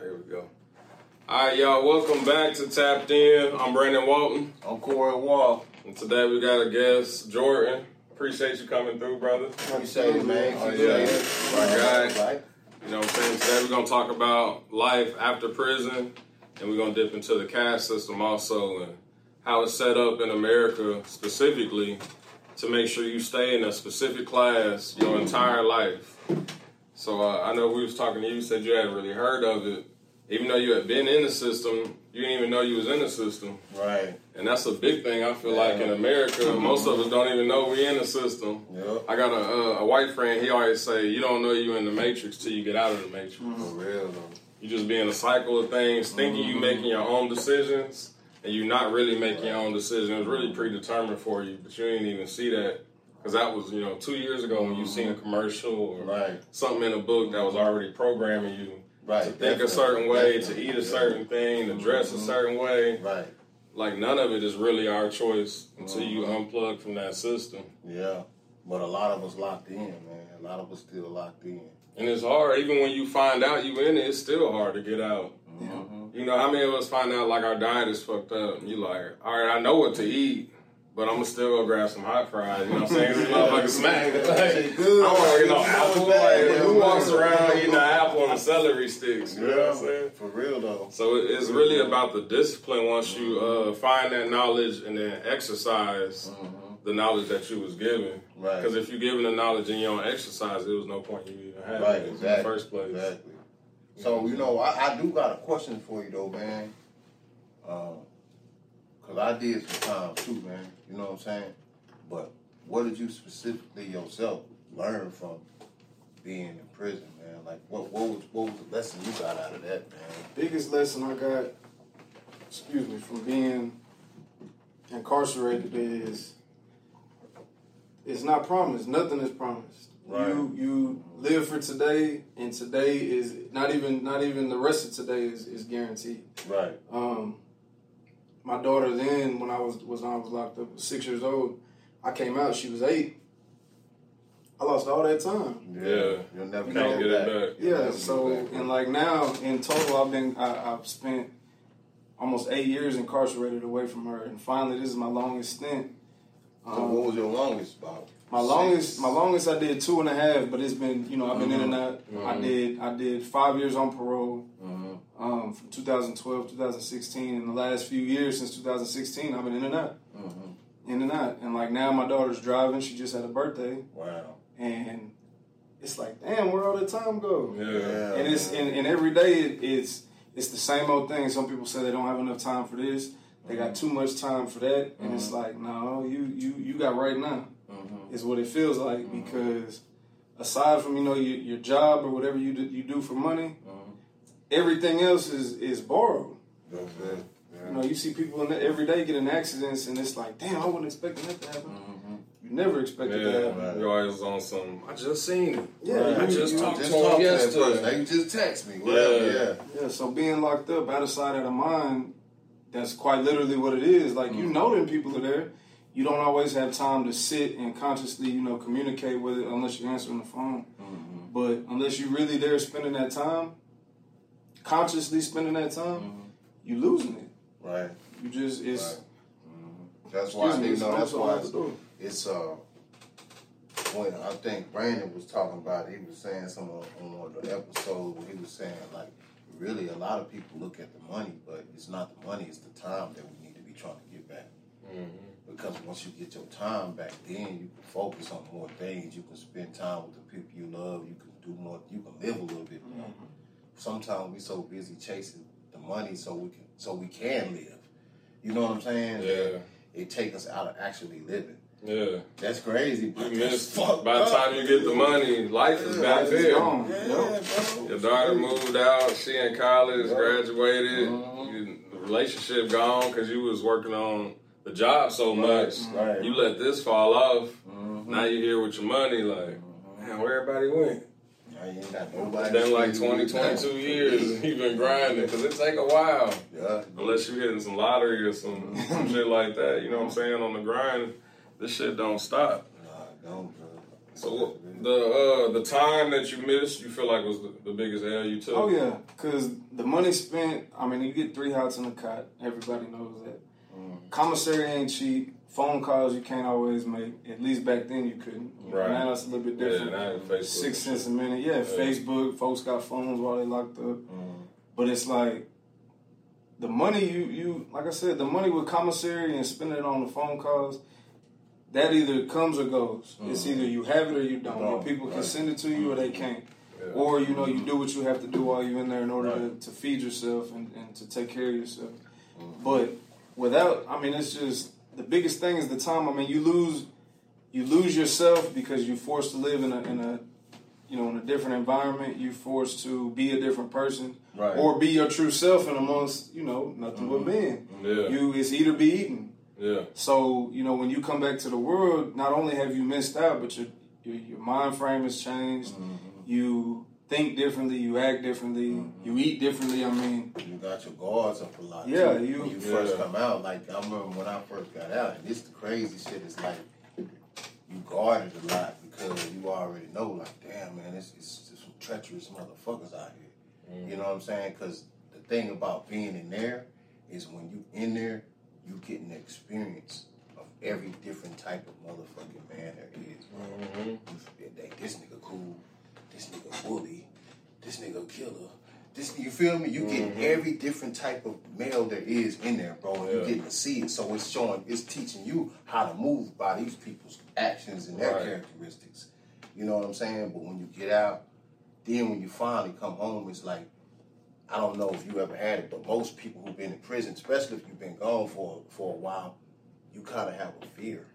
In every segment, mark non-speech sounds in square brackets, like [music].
right, here we go. All right, y'all, welcome back to Tapped In. I'm Brandon Walton. I'm Corey Wall. And today we got a guest, Jordan. Appreciate you coming through, brother. Appreciate it, man. Oh, yeah. My guy. Right. You know what I'm saying? Today we're going to talk about life after prison, and we're going to dip into the caste system also and how it's set up in America specifically to make sure you stay in a specific class your entire life. So uh, I know we was talking to you, you said you hadn't really heard of it. Even though you had been in the system, you didn't even know you was in the system. Right. And that's a big thing I feel like in America. Most of us don't even know we in the system. Yep. I got a, uh, a white friend. He always say, "You don't know you in the matrix till you get out of the matrix. For real. You just be in a cycle of things, thinking you making your own decisions, and you not really making your own decisions. It's really predetermined for you, but you didn't even see that because that was you know two years ago when you seen a mm-hmm. commercial or Right. something in a book that was already programming you Right. to think Definitely. a certain way, Definitely. to eat a certain thing, to dress a mm-hmm. certain way. Right. Like none of it is really our choice until you mm-hmm. unplug from that system. Yeah. But a lot of us locked in, man. A lot of us still locked in. And it's hard, even when you find out you in it, it's still hard to get out. Mhm. You know, how many of us find out like our diet is fucked up? And you like, all right, I know what to eat, but I'm gonna still go grab some hot fries. You know what I'm saying? This motherfucker smack. [laughs] Like, I don't want to get no apple. Like, who walks around eating an apple and celery sticks? You know what I'm saying? For real though. So it's really about the discipline once you uh, find that knowledge and then exercise the knowledge that you was given. Mm-hmm. Right. Because if you're given the knowledge and you don't exercise, there was no point you even having Right, it in the first place. Exactly. So you know, I, I do got a question for you though, man. Um, cause I did some time too, man. You know what I'm saying? But what did you specifically yourself learn from being in prison, man? Like, what what was what was the lesson you got out of that, man? biggest lesson I got, excuse me, from being incarcerated is it's not promised. Nothing is promised. Right. You you live for today, and today is not even not even the rest of today is, is guaranteed. Right. Um, my daughter then, when I was was when I was locked up, six years old. I came out. She was eight. I lost all that time. Yeah. You'll never Can't get it back. You'll Yeah, so back. and like now in total, I've been I, I've spent almost eight years incarcerated away from her, and finally this is my longest stint. So Um, what was your longest about? my longest, my longest, I did two and a half, but it's been you know I've been in and out. I Mhm. did I did five years on parole Mm-hmm. Um, from 2012 2016. In the last few years since 2016, I've been in and out, Mm-hmm. in and out, and like now my daughter's driving. She just had a birthday, Wow. and it's like damn, where all the time go? Yeah. and it's and, and every day it, it's it's the same old thing. Some people say they don't have enough time for this. They got too much time for that, and it's like, no, you you you got right now. Mm-hmm. Is what it feels like because aside from you know your, your job or whatever you do, you do for money. Everything else is is borrowed. That's it. Yeah. You know, you see people in the, every day getting accidents, and it's like, damn, I wasn't expecting that to happen. Mhm. You never expected that to happen. Yeah, you always on some. I just seen it. Yeah, Right. I you- just you- talked Just to him talk to that yesterday. person. They just text me. Whatever. Yeah. Yeah. Yeah, so being locked up, out of sight, out of mind, that's quite literally what it is. Like you know, them people are there. You don't always have time to sit and consciously, you know, communicate with it unless you're answering the phone. Mm-hmm. But unless you're really there spending that time, consciously spending that time, you losing it. Right. You just it's. Right. That's why me, you know. That's why out the door. it's uh. When I think Brandon was talking about it, he was saying some of, on the episode where he was saying like, really, a lot of people look at the money, but it's not the money; it's the time that we need to be trying to get back. Mm-hmm. Because once you get your time back, then you can focus on more things. You can spend time with the people you love. You can do more. You can live a little bit more. Sometimes we so busy chasing the money so we can so we can live. You know what I'm saying? Yeah. It takes us out of actually living. Yeah. That's crazy. You But that's fucked By the up. time you get the money, life is Yeah, back it's there. gone. Yeah, Your daughter moved out. She in college, Yeah. graduated. Mhm. You, the relationship gone because you was working on the job so much. Right. You let this fall off. Mhm. Now you here with your money. Like, man, where everybody went? Now you ain't got It's nobody. been like to 20, see you. 22 years. [laughs] You've been grinding because it take a while. Yeah. Unless you're hitting some lottery or some, some shit like that. You know what I'm saying? On the grind, this shit don't stop. Nah, don't, bro. So the uh, the time that you missed, you feel like was the, the biggest L you took? Oh yeah, because the money spent. I mean, you get three hots in the cot. Everybody knows that. Commissary ain't cheap. Phone calls you can't always make. At least back then you couldn't. Right. Now it's a little bit Yeah, different. now Facebook. Six cents a minute. Yeah, Facebook. Folks got phones while they locked up. Mm. But it's like the money you you like I said, the money with commissary and spending it on the phone calls. That either comes or goes. It's mm. either you have it or you don't. No, people can send it to you or they mm-hmm. can't. Yeah. Or you know you do what you have to do while you're in there in order Right. to, to feed yourself and, and to take care of yourself. Mm-hmm. But without, I mean, it's just the biggest thing is the time. I mean, you lose you lose yourself because you're forced to live in a, in a you know in a different environment. You're forced to be a different person Right. or be your true self and amongst you know nothing but Mm-hmm. men. Yeah. You it's eat or be eaten. yeah. So you know when you come back to the world, not only have you missed out, but your your, your mind frame has changed. You think differently. You act differently. You eat differently. I mean, You got your guards up a lot. Yeah, too. you- when you first come out. Like I remember when I first got out, and this the crazy shit is like you guarded a lot because you already know, like, damn man, it's, it's just some treacherous motherfuckers out here. You know what I'm saying? Because the thing about being in there is when you in there, you getting the experience of every different type of motherfucking man there is. Mm-hmm. You that this nigga cool, this nigga bully, this nigga killer. This you feel me? You get mm-hmm. every different type of male there is in there, bro. And you Yeah. getting to see it. So it's showing it's teaching you how to move by these people's actions and their Right. characteristics. You know what I'm saying? But when you get out, then when you finally come home, it's like I don't know if you ever had it, but most people who've been in prison, especially if you've been gone for for a while, you kind of have a fear.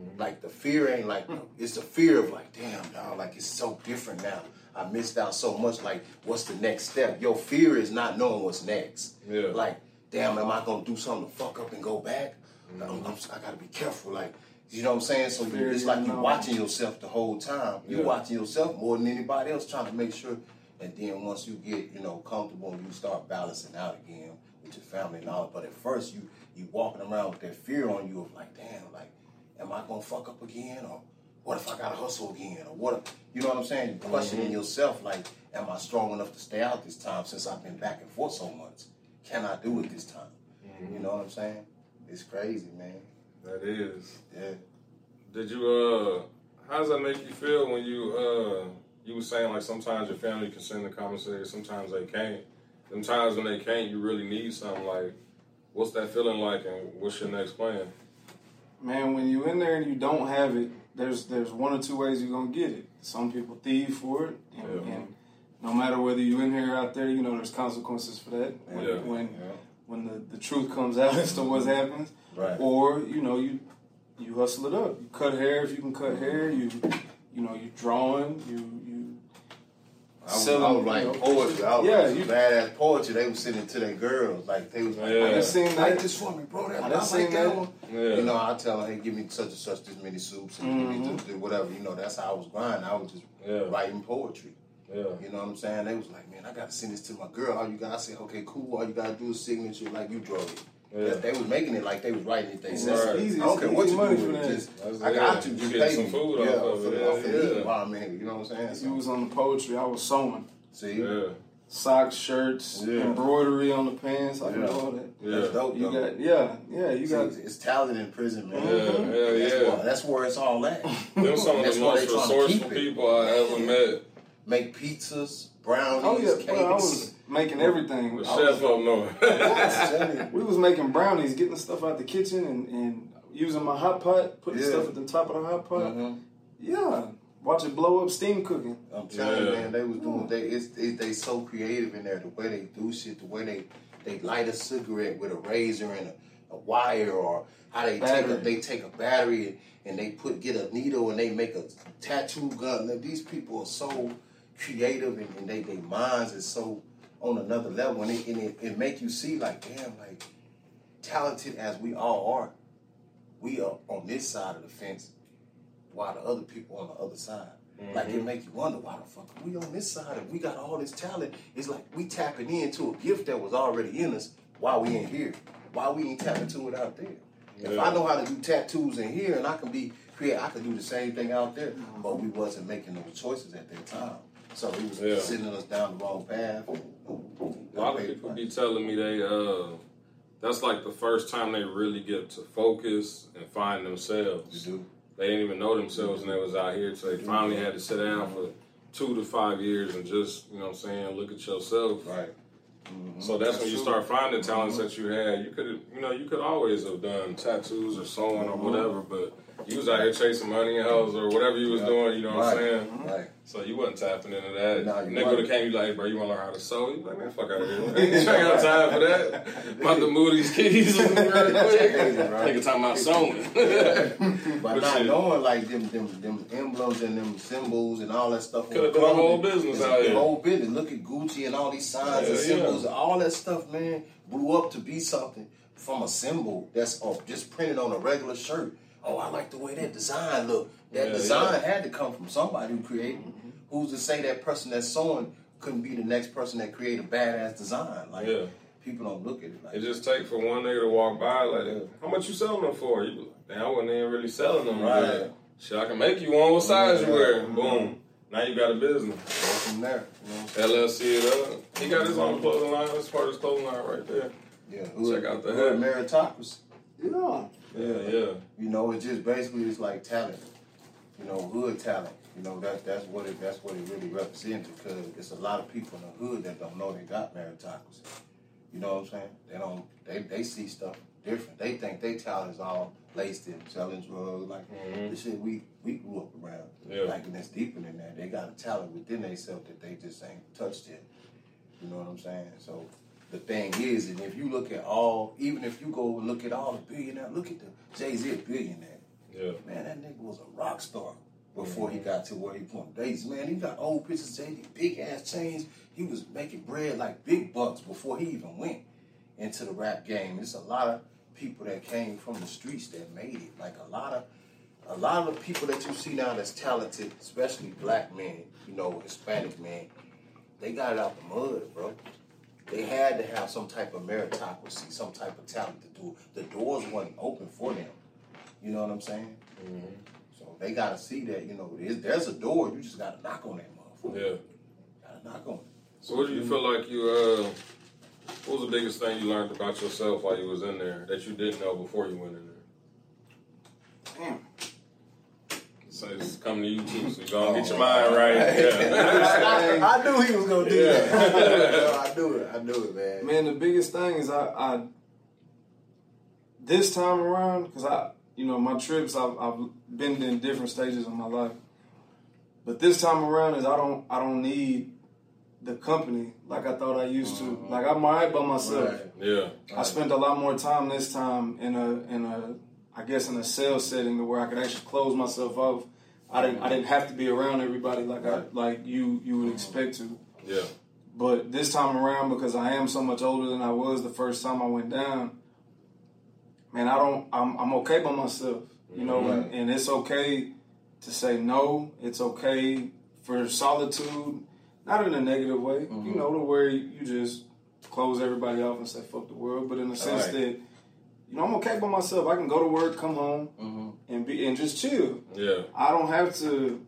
Mm-hmm. Like the fear ain't like [laughs] it's the fear of like, damn, dog, like it's so different now. I missed out so much. Like, what's the next step? Your fear is not knowing what's next. Yeah. Like, damn, am I gonna do something to fuck up and go back? I'm, mm-hmm. I'm, I gotta be careful. Like, you know what I'm saying? So Fear it's like you unknown. watching yourself the whole time. You Yeah. watching yourself more than anybody else, trying to make sure. And then once you get, you know, comfortable, you start balancing out again with your family and all. But at first, you you walking around with that fear on you of like, damn, like, am I gonna fuck up again, or what if I gotta hustle again, or what? If, you know what I'm saying? You questioning yourself, like, am I strong enough to stay out this time since I've been back and forth so much? Can I do it this time? You know what I'm saying? It's crazy, man. That is. Yeah. Did you uh? How does that make you feel when you uh? You were saying like sometimes your family can send the commissary, sometimes they can't. Them times when they can't, you really need something. Like, what's that feeling like, and what's your next plan? Man, when you in there and you don't have it, there's there's one or two ways you're gonna get it. Some people thieve for it, and, Yeah. and no matter whether you in here or out there, you know there's consequences for that. When Yeah. when, Yeah. when the, the truth comes out [laughs] as to what happens, Right. or you know you you hustle it up. You cut hair if you can cut hair. You you know you drawing. You you I was, selling, I was you writing know, poetry. I was Yeah, writing you- badass poetry. They was sending to their girls. Like they was like, Yeah. "Man, I seen that. write this for me, bro. That, I I, done like seen that that. one. Yeah. You know, I tell them, hey, give me such and such this many soups and give me mm-hmm. this, this, whatever. You know, that's how I was grinding. I was just Yeah. writing poetry. Yeah. You know what I'm saying? They was like, man, I gotta send this to my girl. All you gotta say, okay, cool. All you gotta do is signature like you drove it. Yeah. They was making it like they was writing it It's themselves. Right. easy. I don't care what you money do for with it. that. Just, That's- I got yeah. to. You Just pay some me. food yeah, off of for, it. the- for the Yeah. eating while I'm in. You know what I'm saying? you So, was on the poetry. I was sewing see, Yeah. socks, shirts, Yeah. embroidery on the pants. I can Yeah. do all that. Yeah. that's dope. You though. got yeah yeah. You See, got it's, it's talent in prison, man. Yeah. Mm-hmm. Hell That's, yeah. where, that's where it's all at. Them some of the most they trying to resourceful people I ever met. Make pizzas, brownies, Oh yeah, cakes. Well, I was making everything. The chef was- up north. I'm telling you. we was making brownies, getting the stuff out the kitchen, and, and using my hot pot, putting Yeah. stuff at the top of the hot pot. Mhm. Yeah, watch it blow up, steam cooking. I'm telling you, Yeah. man, they was doing they it's it, they so creative in there. The way they do shit, the way they they light a cigarette with a razor and a, a wire, or how they take a they take a battery and, and they put get a needle and they make a tattoo gun. Now, these people are so creative and, and they their minds is so on another level, and it, and it, it make you see like damn, like talented as we all are, we are on this side of the fence, while the other people on the other side. Mm-hmm. Like it make you wonder why the fuck are we on this side and we got all this talent. It's like we tapping into a gift that was already in us while we in here. Why we ain't tapping to it out there? If I know how to do tattoos in here and I can be create. I could do the same thing out there, but we wasn't making those choices at that time. So he was Yeah. sending us down the wrong path. A lot of people be telling me they uh that's like the first time they really get to focus and find You themselves. do. They didn't even know themselves when they was out here, so they finally had to sit down for two to five years and just, you know what I'm saying, look at yourself. Right. Mm-hmm. So that's, when you true. start finding talents mm-hmm. that you had. You could, you know, you could always have done tattoos or sewing or mm-hmm. whatever, but you was out here chasing money and hoes or whatever you was Yeah. doing. You know what right. I'm saying? Right. So you wasn't tapping into that. Nah, you Nigga would have came, you like, bro, you want to learn how to sew? You like, man, fuck out of here. [laughs] [laughs] I ain't got time for that. About to move these keys real quick. Nigga talking about sewing. [laughs] But, But not shit. knowing like them, them, them emblems and them symbols and all that stuff. on Could've the done a whole business out here. Whole business. Look at Gucci and all these signs and symbols yeah. and all that stuff, man, blew up to be something from a symbol that's uh, just printed on a regular shirt. Oh, I like the way that design look. That Yeah, design yeah. had to come from somebody who created. it. Mm-hmm. Who's to say that person that's sewing couldn't be the next person that created a badass design? Like Yeah. people don't look at it like It just takes for one nigga to walk by like, how much you selling them for? You be like, damn, I wasn't even really selling them. Right. Right. Shit, I can make you one. What size you Yeah. wear? Mm-hmm. Boom. Now you got a business. go from there. You know? LLC it up. He got his own clothing line. That's part of his clothing line right there. Yeah, Check out the hood hat. meritocracy. Yeah. Yeah, yeah. You know, it's just basically it's like talent. You know, hood talent. You know, that's that's what it that's what it really represents because it's a lot of people in the hood that don't know they got meritocracy. You know what I'm saying? They don't they, they see stuff different. They think they talent is all laced in selling drugs, like Mhm. the shit we we grew up around. Yeah. Like and it's deeper than that. They got a talent within themselves that they just ain't touched yet. You know what I'm saying? So the thing is, and if you look at all, even if you go look at all the billionaires, look at the Jay Z billionaire. Yeah. Man, that nigga was a rock star before he mm-hmm. got to where he went. Days, man, he got old pictures, Jay Z, big ass chains. He was making bread like big bucks before he even went into the rap game. There's a lot of people that came from the streets that made it. Like a lot of a lot of the people that you see now that's talented, especially black men, you know, Hispanic men, they got it out the mud, bro. They had to have some type of meritocracy, some type of talent to do. it. The doors wasn't open for them. You know what I'm saying? Mhm. So they gotta see that, you know, there's, there's a door, you just gotta knock on that motherfucker. Yeah. Gotta knock on it. So what do you feel like you uh what was the biggest thing you learned about yourself while you was in there that you didn't know before you went in there? Damn. So it's coming to you too, so you gonna get your oh. mind right. [laughs] Yeah. I, I knew he was gonna do Yeah. [laughs] that. I knew it. I knew it, man. Man, the biggest thing is I, I this time around because I, you know, my trips I've, I've been in different stages of my life, but this time around is I don't I don't need the company like I thought I used to. Mm-hmm. Like I'm alright by myself. Right. yeah. I spent a lot more time this time in a in a I guess in a sales setting to where I could actually close myself off. I didn't I didn't have to be around everybody like I like you you would expect to. Yeah. But this time around, because I am so much older than I was the first time I went down, man, I don't. I'm, I'm okay by myself, you know, Right. and, and it's okay to say no. It's okay for solitude, not in a negative way, you mm-hmm. know, to where you just close everybody off and say fuck the world, but in the sense Right. that you know I'm okay by myself. I can go to work, come home, Mhm. and be and just chill. Yeah. I don't have to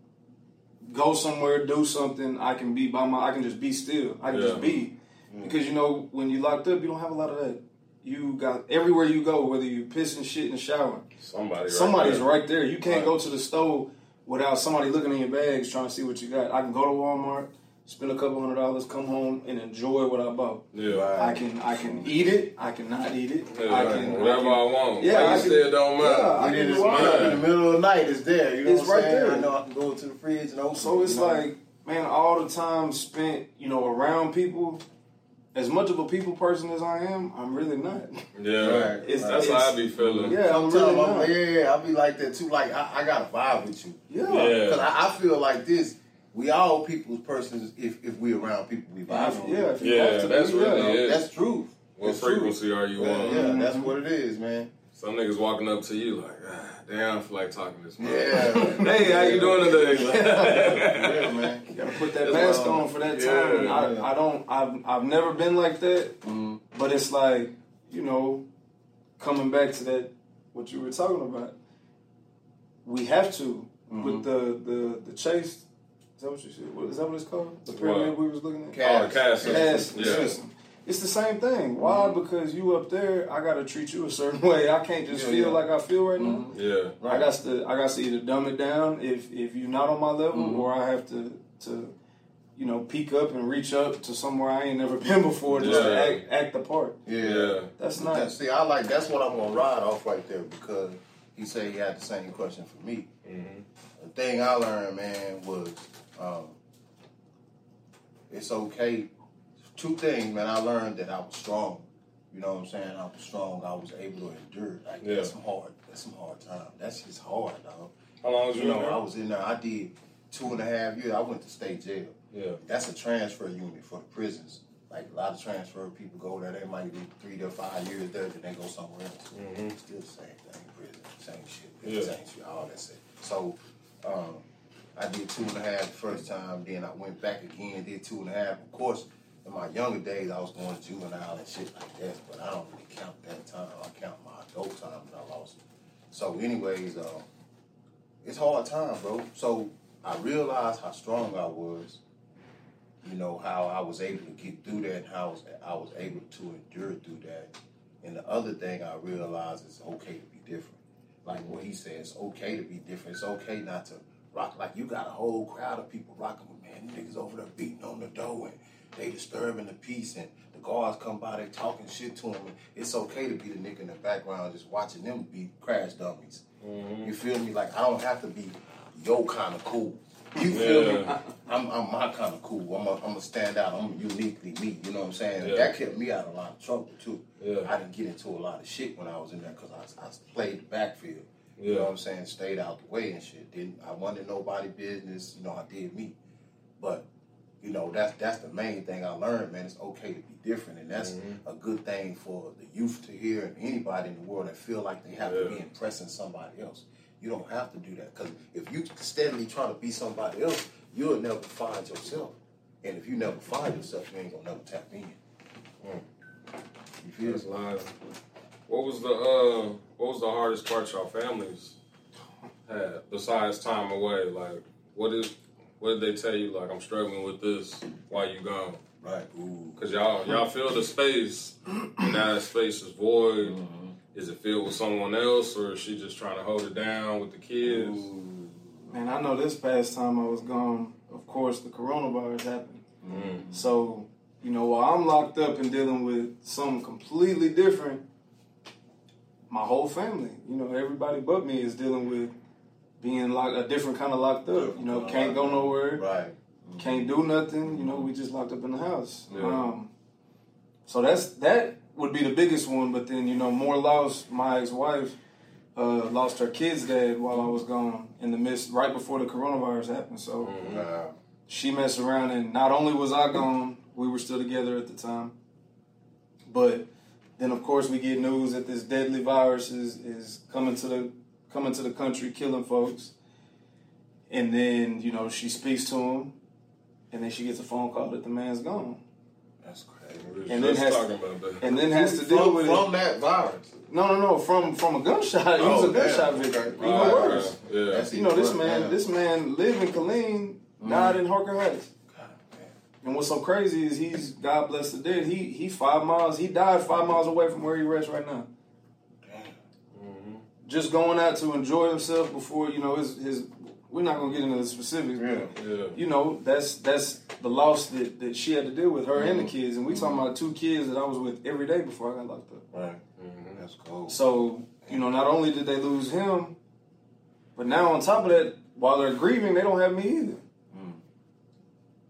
go somewhere, do something. I can be by my. I can just be still. I can Yeah. just be because you know when you locked up, you don't have a lot of that. You got everywhere you go, whether you pissing, shit, and showering. Somebody right Somebody's there. right there. You can't Right. go to the store without somebody looking in your bags trying to see what you got. I can go to Walmart, spend a couple hundred dollars, come home and enjoy what I bought. Yeah. Right. I can I can eat it. I can not eat it. Yeah, I can Whatever I, want. Yeah, Yeah, I I can- still don't Yeah. I When can it is do all in the middle of the night, it's there. You know It's what I'm right saying? there. I know I can go to the fridge and open So it's you know? like, man, all the time spent, you know, around people. As much of a people person as I am, I'm really not. Yeah. Right. [laughs] It's- That's how I be feeling. Yeah, I'm really I'm- not. yeah, yeah, I be like that too. Like I, I got a vibe with you. Yeah. Yeah. Cause I, I feel like this. We all people's persons. If if we around people, we vibe. If- with. yeah, if Yeah, have that's be, really yeah. it. that's true. What That's true. frequency are you Yeah, on? yeah, that's what it is, man. Some niggas walking up to you like, ah, damn, I feel like talking this much. Yeah. [laughs] hey, how you doing today? Yeah, man. [laughs] You gotta put that That's mask what on for that Yeah, time. Yeah. I, I don't. I've I've never been like that. Mhm. But it's like, you know, coming back to that, what you were talking about. we have to with the, the the chase. Is that what you said? What, is that what it's called? The pyramid What? we was looking at. Caste. Oh, the caste system. Caste Yeah. system. It's the same thing. Why? Because you up there, I gotta treat you a certain [laughs] way. I can't just Yeah, feel yeah. like I feel right now. Yeah. I got to I got to either dumb it down if if you're not on my level, Mhm. or I have to to you know peek up and reach up to somewhere I ain't never [laughs] been before just to act act the part. Yeah. Yeah. That's That- nice. see, I like that's what I'm gonna ride off right there because he said he had the same question for me. Mm-hmm. The thing I learned, man, was um, it's okay. Two things, man. I learned that I was strong. You know what I'm saying? I was strong. I was able to endure. Like Yeah. that's some hard. That's some hard time. That's just hard, dog. How long was you, You know, in there? I was in there. I did two and a half years. I went to state jail. Yeah. That's a transfer unit for the prisons. Like a lot of transfer people go there. They might be three to five years there, then they go somewhere else. Mhm. Still the same thing, prison, same shit, Yeah. same shit, all that shit. So, um, I did two and a half the first time. Then I went back again, did two and a half. Of course, in my younger days, I was going juvenile and shit like that. But I don't really count that time. I count my adult time that I lost. So, anyways, um, it's hard time, bro. So I realized how strong I was. You know how I was able to get through that, and how I was, able to endure through that. And the other thing I realized is okay to be different. Like what he said, it's okay to be different. It's okay not to rock. Like you got a whole crowd of people rocking with man, them niggas over there beating on the door and they disturbing the peace and the guards come by, they talking shit to them. And it's okay to be the nigga in the background just watching them be crash dummies. Mm-hmm. You feel me? Like I don't have to be yo kind of cool. You feel me? Yeah. I'm, I'm my kind of cool. I'm a, I'm a stand out. I'm uniquely me. You know what I'm saying? Yeah. That kept me out of a lot of trouble too. Yeah. I didn't get into a lot of shit when I was in there because I, I played the backfield. You Yeah. know what I'm saying? Stayed out the way and shit. Didn't I wanted nobody business. You know I did me, but you know that's that's the main thing I learned, man. It's okay to be different, and that's Mhm. a good thing for the youth to hear and anybody in the world that feel like they have to be impressing somebody else. You don't have to do that because if you steadily try to be somebody else, you'll never find yourself. And if you never find yourself, you ain't gonna never tap in. You feel That's live. What was the uh what was the hardest part y'all families had besides time away? Like what is what did they tell you like I'm struggling with this while you gone? Right. Ooh. Cause y'all y'all fill the space and now that space is void. Mm-hmm. Is it filled with someone else or is she just trying to hold it down with the kids? Ooh. Man, I know this past time I was gone, of course, the coronavirus happened. Mm. So, you know, while I'm locked up and dealing with something completely different, my whole family, you know, everybody but me is dealing with being locked, a different kind of locked up. You know, can't go nowhere, Right. can't do nothing. You know, we just locked up in the house. Yeah. Um, so that's that would be the biggest one. But then, you know, more lost. My ex-wife uh, lost her kid's dad while I was gone in the midst, right before the coronavirus happened. So Mhm. Uh, she messed around and not only was I gone, we were still together at the time. But then of course we get news that this deadly virus is, is coming to the coming to the country, killing folks. And then, you know, she speaks to him and then she gets a phone call that the man's gone. that's crazy. We And then has- talking about that. And then has to deal from, with from it. that virus. No, no, no, from from a gunshot. He was Oh, a gunshot damn. victim. Okay. Even Right, worse. Yeah. You know, this man, worse. this man lived in Killeen, died mm-hmm. in Harker Heights. God, man. And what's so crazy is he's God bless the dead. He he five miles. He died five miles away from where he rests right now. Damn. Mhm. Just going out to enjoy himself before you know his his. We're not gonna get into the specifics. Yeah. But, Yeah. you know that's that's the loss that, that she had to deal with her and the Mhm. kids. And we talking about two kids that I was with every day before I got locked up. Right. Mhm. That's cool. So you know, not only did they lose him, but now on top of that, while they're grieving, they don't have me either.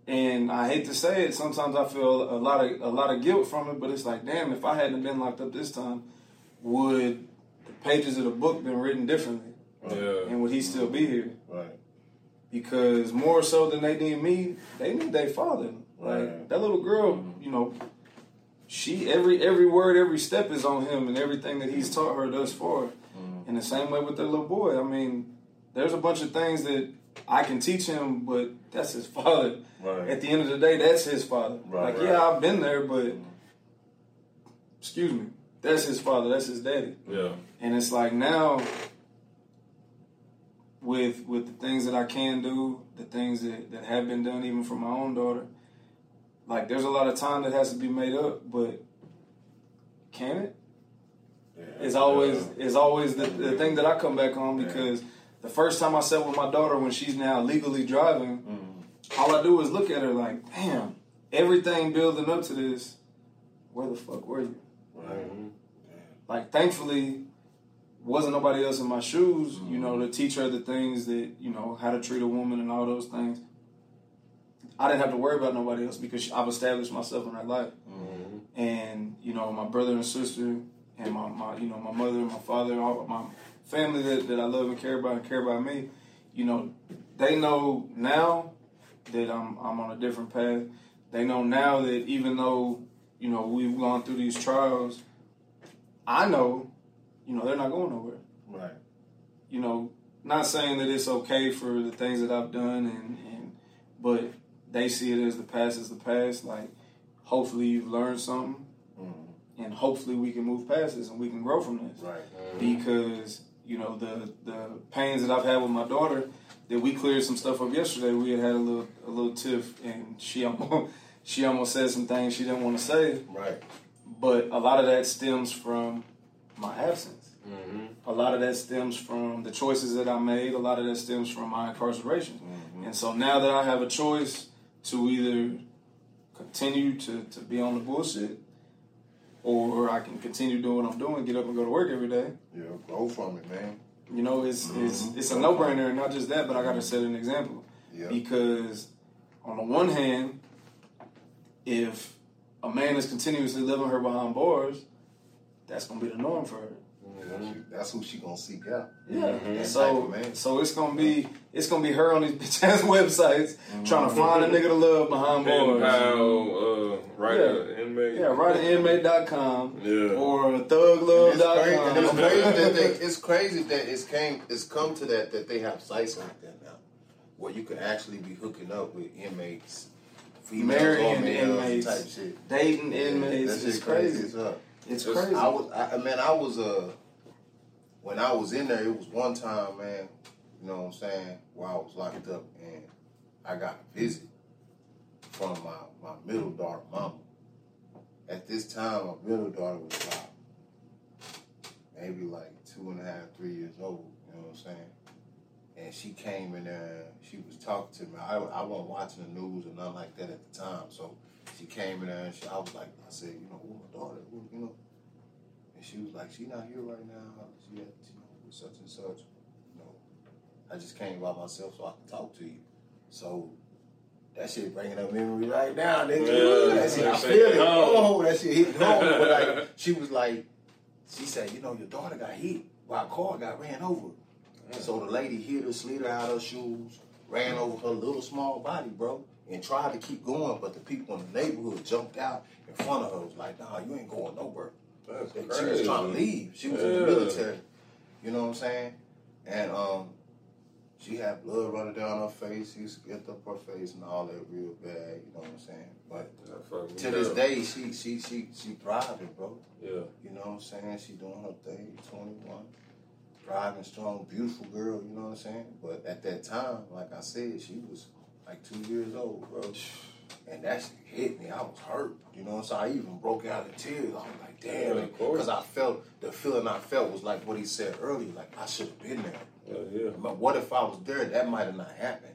And I hate to say it, sometimes I feel a lot of a lot of guilt from it. But it's like, damn, if I hadn't been locked up this time, would the pages of the book been written differently? Yeah. And would he still be here? Right. Because more so than they need me, they need their father. Like Right. that little girl, you know, she every every word, every step is on him, and everything that he's taught her thus far. Mm. In the same way with their little boy, I mean, there's a bunch of things that I can teach him, but that's his father. Right. At the end of the day, that's his father. Right, like, right. yeah, I've been there, but excuse me, that's his father. That's his daddy. Yeah. And it's like now, with with the things that I can do, the things that, that have been done even for my own daughter. Like there's a lot of time that has to be made up, but can it? Yeah. It's always it's always the, the thing that I come back on Yeah. because the first time I sat with my daughter when she's now legally driving, Mhm. All I do is look at her like, damn, everything building up to this, where the fuck were you? Right. Like thankfully wasn't nobody else in my shoes, you know, to teach her the things that, you know, how to treat a woman and all those things. I didn't have to worry about nobody else because I've established myself in her life. Mm-hmm. And, you know, my brother and sister and my, my you know, my mother and my father, all my family that, that I love and care about and care about me, you know, they know now that I'm I'm on a different path. They know now that even though, you know, we've gone through these trials, I know, you know, they're not going nowhere. Right. You know, not saying that it's okay for the things that I've done and, and but they see it as the past is the past. Like hopefully you've learned something Mhm. and hopefully we can move past this and we can grow from this. Right. Because, you know, the the pains that I've had with my daughter, that we cleared some stuff up yesterday. We had had a little a little tiff and she almost [laughs] she almost said some things she didn't want to say. Right. But a lot of that stems from my absence. Mm-hmm. A lot of that stems from the choices that I made. A lot of that stems from my incarceration. Mhm. And so now that I have a choice to either continue to, to be on the bullshit or I can continue doing what I'm doing, get up and go to work every day. Yeah. Grow from it, man. You know, it's it's Mhm. it's a no brainer, and not just that, but I got to set an example Yeah. because on the one hand, if a man is continuously living her behind bars, that's gonna be the norm for her. That's, who- that's who she gonna seek out. Yeah. That type of So man. so it's gonna be it's gonna be her on these [laughs] bitch ass websites trying to find a nigga to love behind Pen bars. uh, right Yeah. inmate. Yeah, right at inmate.com Yeah. or And it's crazy, it's thuglove.com. crazy that they, [laughs] it's crazy that it's came it's come to that that they have sites like that now, where you can actually be hooking up with inmates, females Marrying inmates, type shit. dating Yeah, inmates. that It's shit crazy. It's It's- crazy. I was, I, man, I was uh, when I was in there, it was one time, man. You know what I'm saying? Where I was locked up, and I got a visit from my my middle daughter mama. At this time, my middle daughter was about maybe like two and a half, three years old. You know what I'm saying? And she came in there. She was talking to me. I, I wasn't watching the news or nothing like that at the time. So she came in there and she, I was like, I said, you know, who my daughter? Who, you know? And she was like, she not here right now. She had you know, with such and such. You know, I just came by myself so I could talk to you. So that shit bringing up memory right now, nigga. Yeah, that shit, I feel it. Oh, that shit hit home. But like, she was like, she said, you know, your daughter got hit by a car, got ran over. So the lady hit her, slid her out her shoes, ran over her little small body, bro, and tried to keep going, but the people in the neighborhood jumped out in front of her. Was like, nah, you ain't going nowhere. And she was trying to leave. She was in the military. You know what I'm saying? And um, she had blood running down her face. She skipped up her face and all that real bad. You know what I'm saying? But That fucked me to this up. day, she she she she thriving, bro. Yeah. You know what I'm saying? She doing her thing, 21. thriving, strong, beautiful girl, you know what I'm saying? But at that time, like I said, she was like two years old, bro. [sighs] [laughs] And that shit hit me. I was hurt. You know what I'm saying? I even broke out in tears. I was like, damn. Yeah, of course. Because I felt, the feeling I felt was like what he said earlier, like I should have been there. Yeah, yeah. But what if I was there? That might have not happened.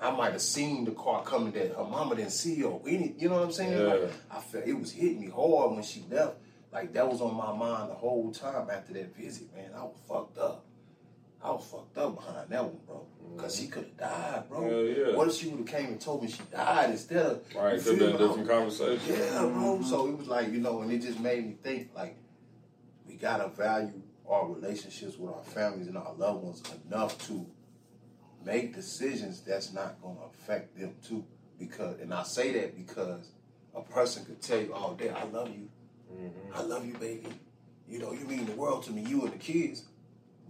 I might have seen the car coming that her mama didn't see or any. You know what I'm saying? Yeah. Like, I felt it was hitting me hard when she left. Like that was on my mind the whole time after that visit, man. I was fucked up. I was fucked up behind that one, bro. Cause she could have died, bro. Yeah, yeah. What if she would have came and told me she died instead of Right, you could feel have been a different conversation. Yeah, bro. So it was like, you know, and it just made me think like we gotta value our relationships with our families and our loved ones enough to make decisions that's not gonna affect them too. Because and I say that because a person could tell you all day, I love you. Mm-hmm. I love you, baby. You know, you mean the world to me, you and the kids.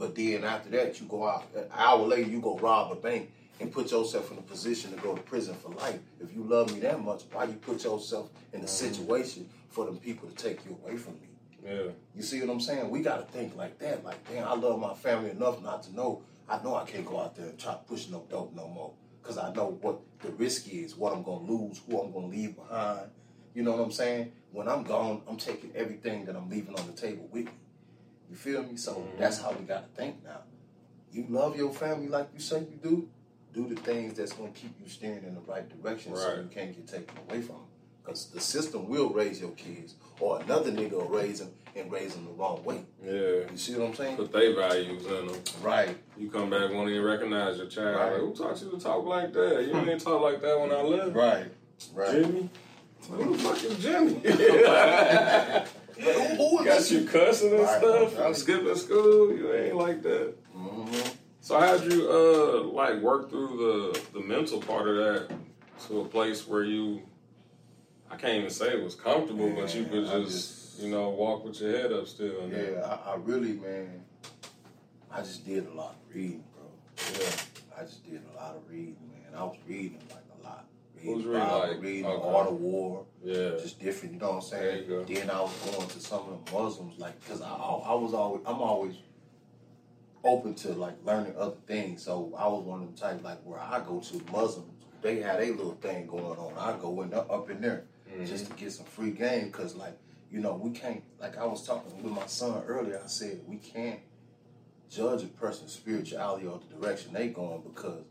But then after that, you go out. An hour later, you go rob a bank and put yourself in a position to go to prison for life. If you love me that much, why you put yourself in a mm. situation for them people to take you away from me? Yeah. You see what I'm saying? We got to think like that. Like, damn, I love my family enough not to know I know I can't go out there and try to push no dope no more. Cause I know what the risk is, what I'm gonna lose, who I'm gonna leave behind. You know what I'm saying? When I'm gone, I'm taking everything that I'm leaving on the table with me. You feel me? So that's how we gotta think now. You love your family like you say you do. Do the things that's gonna keep you steering in the right direction, so you can't get taken away from them. Because the system will raise your kids, or another nigga will raise them and raise them the wrong way. Yeah. You see what I'm saying? Put their values in them. Right. You come back, won't even recognize your child. Right. Like, who taught you to talk like that? You didn't talk like that when I left. Right. Right. Jimmy? Who the fuck is Jimmy? [laughs] [laughs] Who, who Got you cussing and stuff, and skipping school. You ain't like that. hmm So how'd you uh like work through the the mental part of that to a place where you I can't even say it was comfortable, but you could just, just- you know walk with your head up still. Yeah, I, I really, man, I just did a lot of reading, bro. yeah. I just did a lot of reading, man. I was reading like. Who's Reading Bible, like, reading okay. the Art of War, Yeah. just different. You know what I'm saying? Then I was going to some of the Muslims, like, cause I, I was always, I'm always open to like learning other things. So I was one of them type like where I go to Muslims, they had a little thing going on. I go in up up in there Mhm. just to get some free game, cause like you know we can't. Like I was talking with my son earlier, I said we can't judge a person's spirituality or the direction they're going because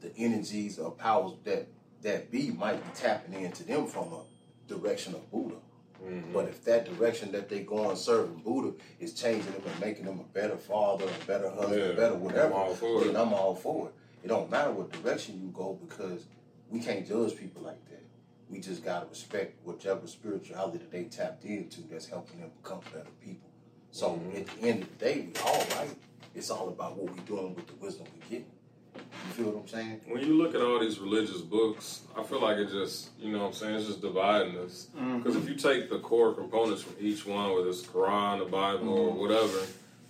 the energies or powers that that be might be tapping into them from a direction of Buddha. Mhm. But if that direction that they go on serving Buddha is changing them and making them a better father, a better husband, Yeah, a better whatever, I'm then. I'm all for it. It don't matter what direction you go because we can't judge people like that. We just gotta respect whichever spirituality that they tapped into that's helping them become better people. So Mhm. at the end of the day, we all right. It's all about what we're doing with the wisdom we getting. You feel what I'm saying? When you look at all these religious books, I feel like it just, you know what I'm saying, it's just dividing us. Mm-hmm. Because if you take the core components from each one, whether it's Quran, the Bible, or Mhm. whatever,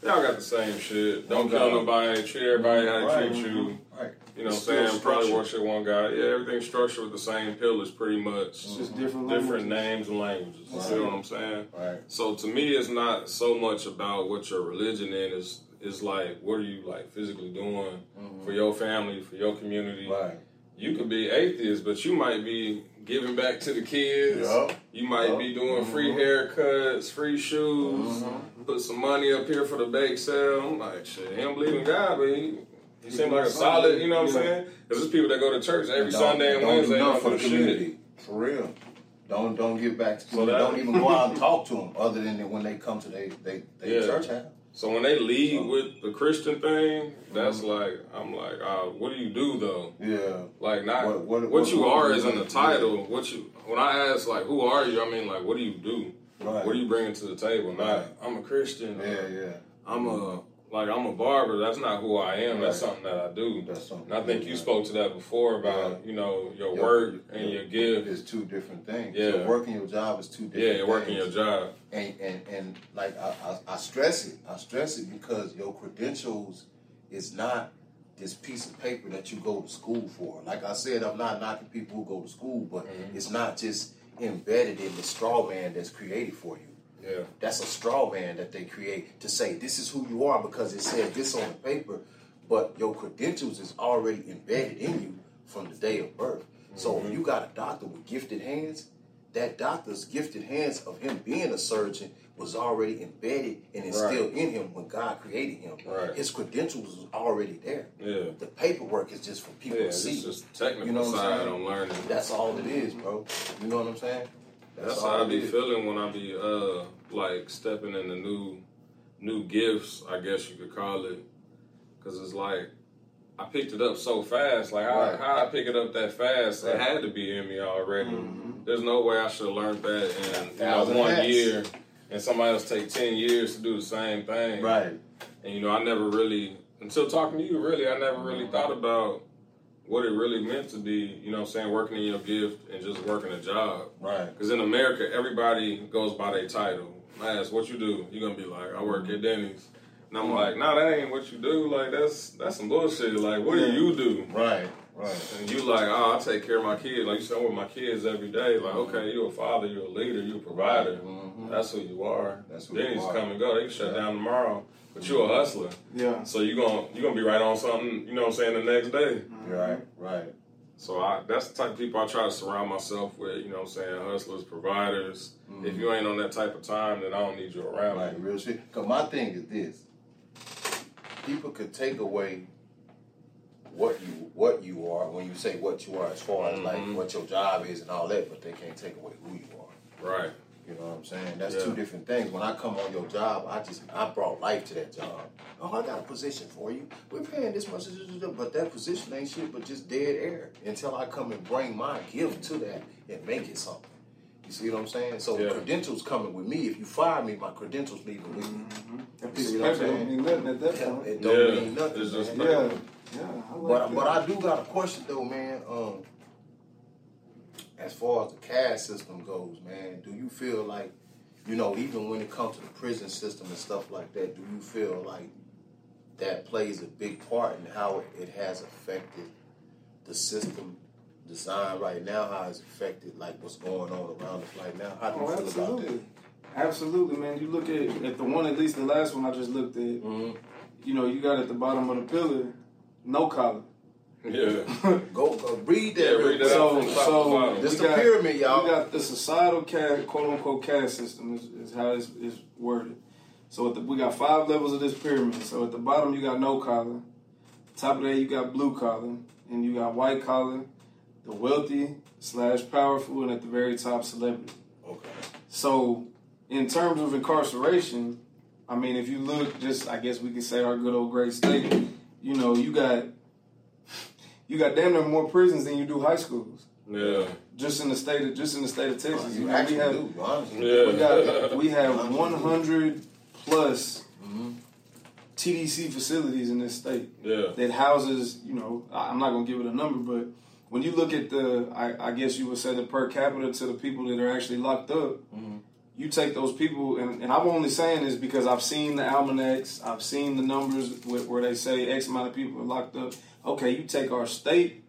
they all got the same shit. Don't One kill God. nobody, treat everybody how they Right. treat you. Right. You know what I'm It's still saying? Probably worship one God. Yeah, everything's structured with the same pillars pretty much. It's just different Different languages. names and languages. You Right. feel what I'm saying? Right. So to me, it's not so much about what your religion is. It's like, what are you like physically doing for your family, for your community? Mm-hmm. Right. You could be atheist, but you might be giving back to the kids. Yup. You might Yup. be doing free Mhm. haircuts, free shoes, Mhm. put some money up here for the bake sale. I'm like, shit, he don't believe in God, but he, he seems like a solid, you know what I'm Yeah. saying? Because there's people that go to church every Sunday and Wednesday. Don't for do the shit. community. For real. Don't don't get back to So that- Don't even go out and talk to them other than when they come to their they, they Yeah. church house. So when they lead with the Christian thing, that's Mhm. like, I'm like, uh, what do you do though? Yeah. Like not What- what, what- you what- are is in the title. What you when I ask like who are you, I mean like what do you do? Right. What are you bringing to the table? Not Right. I'm a Christian. Yeah, yeah. I'm a like I'm a barber. That's not who I am. That's something that I do. That's something. And I think you right. spoke to that before about you know your Your- work and your gift. is two different things. Yeah. Your work and your job is two different Yeah, you're working your job. and and and like I, I, I stress it. I stress it because your credentials is not this piece of paper that you go to school for. Like I said, I'm not knocking people who go to school, but Mhm. it's not just embedded in the straw man that's created for you. Yeah. That's a straw man that they create to say this is who you are because it said this on the paper, but your credentials is already embedded in you from the day of birth. So if you got a doctor with gifted hands, that doctor's gifted hands of him being a surgeon was already embedded and instilled in him when God created him. Right. His credentials was already there. Yeah. The paperwork is just for people Yeah, to it's see. just technical You know what I'm side saying? I'm learning. That's all it is, bro. You know what I'm saying? That's all how I be feeling when I be uh like stepping into new new gifts, I guess you could call it, because it's like I picked it up so fast. Like how Right. how I pick it up that fast? It had to be in me already. Mhm. There's no way I should have learned that in you know, one hats. year, and somebody else take ten years to do the same thing. Right. And you know, I never really until talking to you, really, I never really thought about what it really meant to be. You know, what I'm saying working in your gift and just working a job. Right. Because in America, everybody goes by their title. I ask, what you do? You're gonna be like, I work at mm-hmm. Denny's. And I'm mm-hmm. like, nah, that ain't what you do. Like that's that's some bullshit. Like, what do you do? Right. Right. And you like, oh, I take care of my kids. Like you said, I'm with my kids every day. Like, mm-hmm. okay, you're a father, you're a leader, you're a provider. Mhm. That's who you are. That's who then you are. come and go. They can shut Yeah. down tomorrow, but you're a hustler. Yeah. So you gonna you gonna be right on something. You know what I'm saying? The next day. Right, right. So I, that's the type of people I try to surround myself with. You know what I'm saying? Hustlers, providers. If you ain't on that type of time, then I don't need you around. Like real shit. Cause my thing is this: people could take away what you what you are when you say what you are, as far as Mhm. like what your job is and all that, but they can't take away who you are. Right. You know what I'm saying? That's Yeah. two different things. When I come on your job, I just I brought life to that job. Oh, I got a position for you. We're paying this much, but that position ain't shit but just dead air until I come and bring my gift to that and make it something. You see what I'm saying? So Yeah. credentials coming with me. If you fire me, my credentials leaving with me. That You piece see what I'm paper don't saying? mean nothing at that point. It don't Yeah. mean nothing. It's just man. Yeah. Yeah. I like But that. but I do got a question though, man. Um, as far as the caste system goes, man, do you feel like, you know, even when it comes to the prison system and stuff like that, do you feel like that plays a big part in how it, has affected the system design right now? How it's affected like what's going on around us right now? How do you Oh, feel about absolutely. that? Absolutely, man. You look at, at the one, at least the last one I just looked at, Mm-hmm. you know, you got at the bottom of the pillar, no collar. Yeah. Go, go read that. Yeah, read that So, from top to so. This we the got- pyramid, y'all. We got the societal caste, quote unquote, caste system is, is how it's is worded. So at the, we got five levels of this pyramid. So at the bottom you got no collar, top of that you got blue collar, and you got white collar, the wealthy slash powerful, and at the very top celebrity. Okay. So, in terms of incarceration, I mean, if you look, just I guess we could say our good old great state. You know, you got you got damn near more prisons than you do high schools. Yeah. Just in the state of just in the state of Texas, You you know, we have do, honestly. Yeah. we got we have 100 plus Mhm. TDC facilities in this state Yeah. that houses, you know, I- I'm not gonna give it a number, but when you look at the, I, I guess you would say the per capita to the people that are actually locked up, Mhm. you take those people, and, and I'm only saying this because I've seen the almanacs, I've seen the numbers where, where they say X amount of people are locked up. Okay, you take our state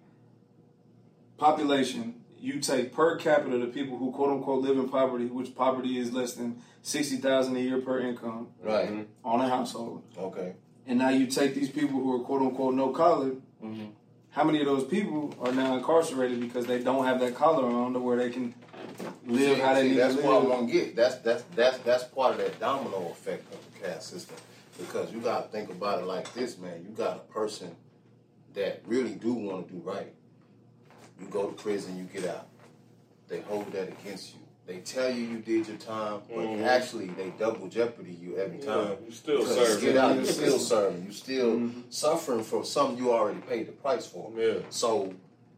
population, you take per capita the people who quote unquote live in poverty, which poverty is less than sixty thousand a year per income Right. Mhm. on a household. Okay. And now you take these people who are quote unquote no collar. Mhm. How many of those people are now incarcerated because they don't have that collar on to where they can live See, how they see, need that's to what I live? want to get. That's that's that's that's part of that domino effect of the caste system. Because you gotta think about it like this, man. You got a person that really do want to do right. You go to prison, you get out. They hold that against you. They tell you you did your time, but Mhm. actually they double jeopardy you every Yeah. time. You still Because you serving. get out, you still serving. You still Mhm. suffering for something you already paid the price for. Yeah. So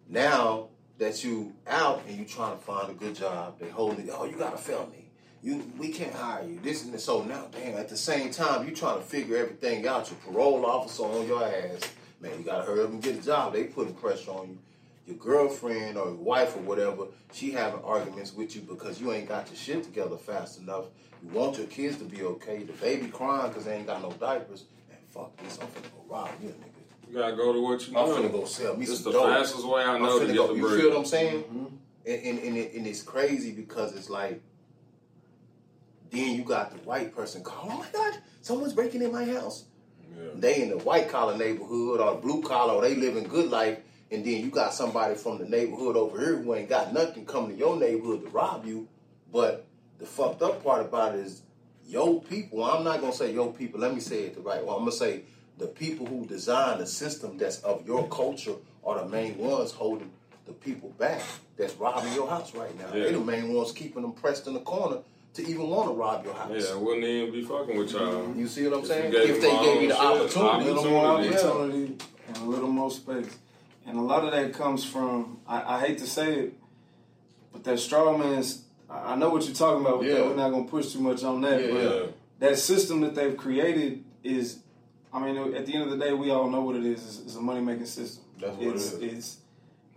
now that you out and you trying to find a good job, they hold it. Oh, you got a felony. You we can't hire you. This and this. So now, damn. At the same time, you trying to figure everything out. Your parole officer on your ass. Man, you gotta hurry up and get a job. They putting pressure on you. Your girlfriend or your wife or whatever, she having arguments with you because you ain't got your shit together fast enough. You want your kids to be okay. The baby crying because they ain't got no diapers. Man, fuck this. I'm finna go rob you, nigga. You gotta go to what you I'm know. finna go sell me It's some the dope. fastest way I know to get go. the You bread. feel what I'm saying? Mhm. And, and, and, it, and it's crazy because it's like, then you got the white person call, oh my God, someone's breaking in my house. Yeah. They in the white collar neighborhood or blue collar, or they living good life. And then you got somebody from the neighborhood over here who ain't got nothing coming to your neighborhood to rob you. But the fucked up part about it is your people. I'm not gonna say your people. Let me say it the right way. I'm gonna say the people who design the system that's of your culture are the main ones holding the people back. That's robbing your house right now. Yeah. They the main ones keeping them pressed in the corner to even want to rob your house. Yeah, I wouldn't even be fucking with y'all. You see what I'm If saying? you If they gave you the shit, opportunity, a little more Opportunity. opportunity and a little more space. And a lot of that comes from, I, I hate to say it, but that straw man's, I I know what you're talking about with Yeah. We're not going to push too much on that. Yeah, but Yeah. that system that they've created is, I mean, at the end of the day, we all know what it is. It's, it's a money making system. That's what it it's. It's,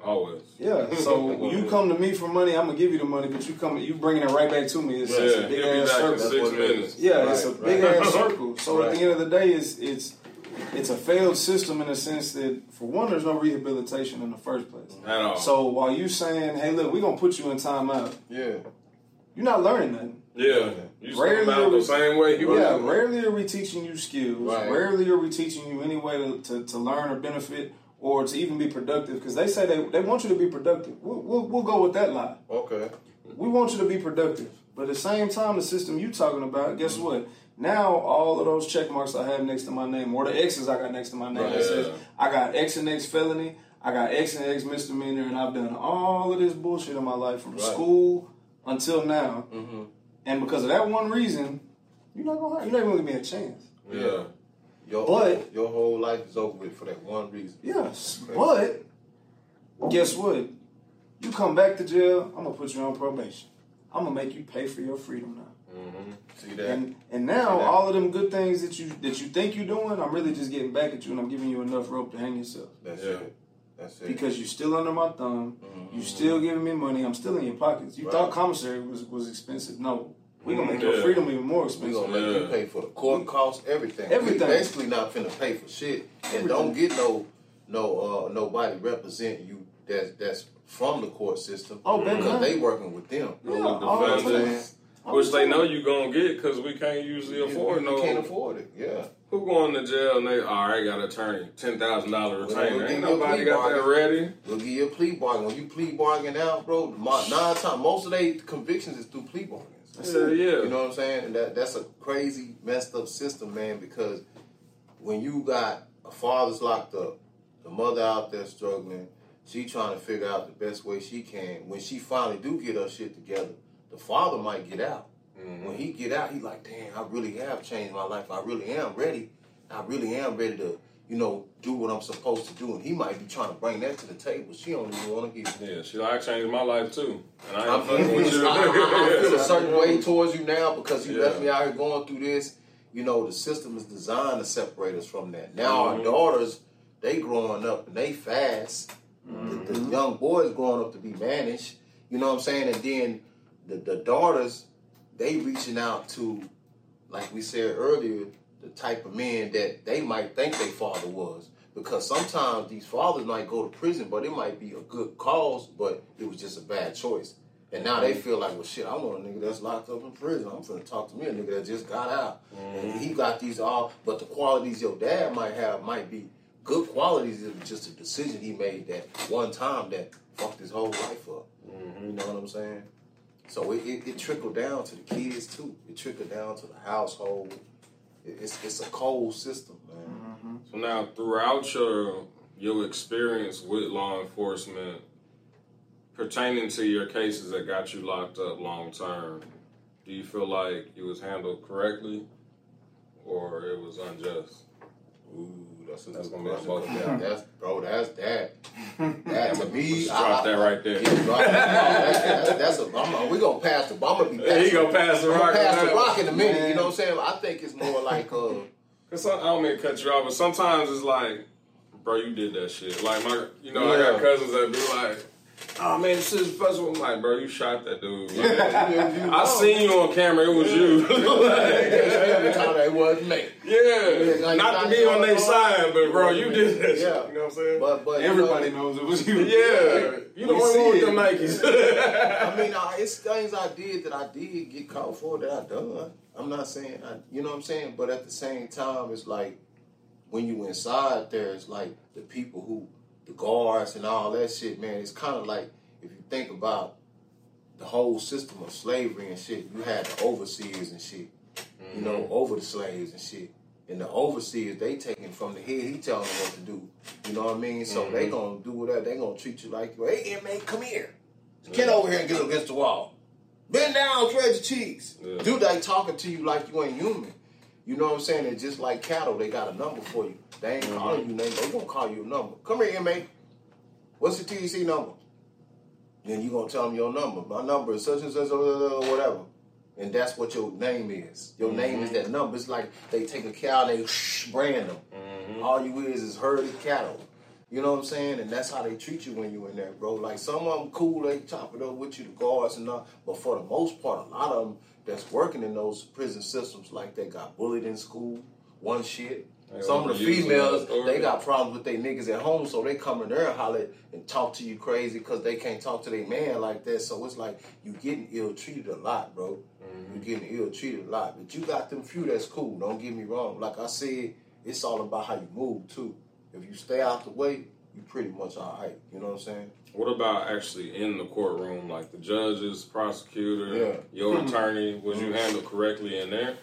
Always. yeah. So [laughs] when you come to me for money, I'm gonna give you the money, but you come, you bringing it right back to me. It's, Yeah, it's a big be ass back circle. That's six what it is. minutes. Yeah, it's a Right, big ass circle. [laughs] So at the end of the day, it's it's it's a failed system in the sense that, for one, there's no rehabilitation in the first place. At all. So while you saying, "Hey, look, we're gonna put you in timeout," Yeah. you're not learning nothing. yeah, you Rarely come out are we- the same way you Yeah, rarely are we teaching you skills. Right. Rarely are we teaching you any way to, to, to learn or benefit or to even be productive. Because they say they, they want you to be productive. We'll, we'll, we'll go with that lie. Okay. We want you to be productive. But at the same time, the system you talking about, guess Mm-hmm. what? Now all of those check marks I have next to my name, or the X's I got next to my name, Right. that says I got X and X felony, I got X and X misdemeanor, and I've done all of this bullshit in my life from Right. school until now. Mm-hmm. And because of that one reason, you're not gonna you're not even gonna give me a chance. Yeah. Your, But- your whole life is over with for that one reason. Yes, but guess what? You come back to jail, I'm gonna put you on probation. I'm gonna make you pay for your freedom now. See that? And and now that? all of them good things that you that you think you're doing, I'm really just getting back at you and I'm giving you enough rope to hang yourself. That's Yeah. it. That's it. Because you're still under my thumb, Mhm. you still giving me money, I'm still in your pockets. You Right. thought commissary was, was expensive. No. We're gonna make your freedom even more expensive. we expensive. gonna make you pay for the court costs, everything. Everything. We basically not finna pay for shit, and don't get no no uh nobody representing you that's that's from the court system. Oh, baby, because huh? they working with them. Yeah, You all the I'm Which they know you gonna get because we can't usually You- afford you no. can't afford it. Yeah. Who going to jail and they all right got an attorney ten thousand dollar Well, retainer? we'll Ain't give you a nobody plea got that bargain. ready. We'll give you a plea bargain. When you plea bargain out, bro, nine times most of their convictions is through plea bargains. Yeah, yeah. You know what I'm saying? And that that's a crazy messed up system, man. Because when you got a father's locked up, the mother out there struggling, she trying to figure out the best way she can. When she finally do get her shit together, the father might get out. Mm-hmm. When he get out, he like, damn, I really have changed my life. I really am ready. I really am ready to, you know, do what I'm supposed to do. And he might be trying to bring that to the table. She don't even want to hear. it. Yeah, she like I changed my life too, and I I'm ain't fucking with you. I, I- I feel a [laughs] certain way towards you now because you Yeah. left me out here going through this. You know, the system is designed to separate us from that. Now Mhm. our daughters, they growing up and they fast. The, the young boys growing up to be managed. You know what I'm saying? And then the, the daughters, they reaching out to, like we said earlier, the type of man that they might think their father was. Because sometimes these fathers might go to prison, but it might be a good cause, but it was just a bad choice. And now they feel like, well, shit, I want a nigga that's locked up in prison. I'm finna talk to me a nigga that just got out. And he mm-hmm. got these all, but the qualities your dad might have might be good qualities. It was just a decision he made that one time that fucked his whole life up. Mm-hmm. You know what I'm saying? So it, it, it trickled down to the kids too. It trickled down to the household. It, it's it's a cold system, man. Mm-hmm. So now, throughout your your experience with law enforcement, pertaining to your cases that got you locked up long term, do you feel like it was handled correctly, or it was unjust? Ooh, that's a That's gonna question. both. Yeah, that's bro. That's that. [laughs] That to me, drop that right there. [laughs] Yeah, drop that. that's, that's, that's a. I'm, we gonna pass the. I'm gonna be. He gonna pass the rock. pass the rock in a minute. Man. You know what I'm saying? I think it's more like uh. [laughs] Cause I don't mean to cut you off, but sometimes it's like, bro, you did that shit. Like my, you know, I got cousins that be like, oh man, this is special. I'm like, bro, you shot that dude. [laughs] Like, I seen you on camera. It was you. Every [laughs] time they wasn't me. yeah, like, not to be on their side, but bro, you did that. Yeah. shit. You know what I'm saying? But but you Everybody know, knows it was you. yeah, you the We only see one with it. them Nikes. [laughs] I mean, I, it's things I did that I did get caught for that I done. I'm not saying, I, you know what I'm saying, but at the same time, it's like when you inside there, it's like the people who, the guards and all that shit, man. It's kind of like if you think about the whole system of slavery and shit, you had the overseers and shit, you know, mm-hmm. over the slaves and shit. And the overseers, they taking from the head, he telling them what to do. You know what I mean? So they mm-hmm. gonna do whatever. They gonna treat you like, hey, inmate, come here. Mm-hmm. Get over here and get against the wall. Bend down, spread your cheeks. Yeah. Dude, they talking to you like you ain't human. You know what I'm saying? It's just like cattle. They got a number for you. They ain't mm-hmm. calling you name. They gonna call you a number. Come here, inmate. What's the TDC number? Then you gonna tell them your number. My number is such and such, or whatever. And that's what your name is. Your mm-hmm. name is that number. It's like they take a cow, they brand them. Mm-hmm. All you is is herded cattle. You know what I'm saying? And that's how they treat you when you in there, bro. Like some of them cool, they chop it up with you, the guards and all. But for the most part, a lot of them that's working in those prison systems, like they got bullied in school, one shit. They Some of the females, they got problems with their niggas at home, so they come in there and holler and talk to you crazy because they can't talk to their man like that. So it's like you getting ill treated a lot, bro. Mm-hmm. You getting ill treated a lot. But you got them few that's cool. Don't get me wrong. Like I said, it's all about how you move too. If you stay out the way, you pretty much all right. You know what I'm saying? What about actually in the courtroom, like the judges, prosecutor, Yeah. your [clears throat] attorney? Was you handled correctly in there?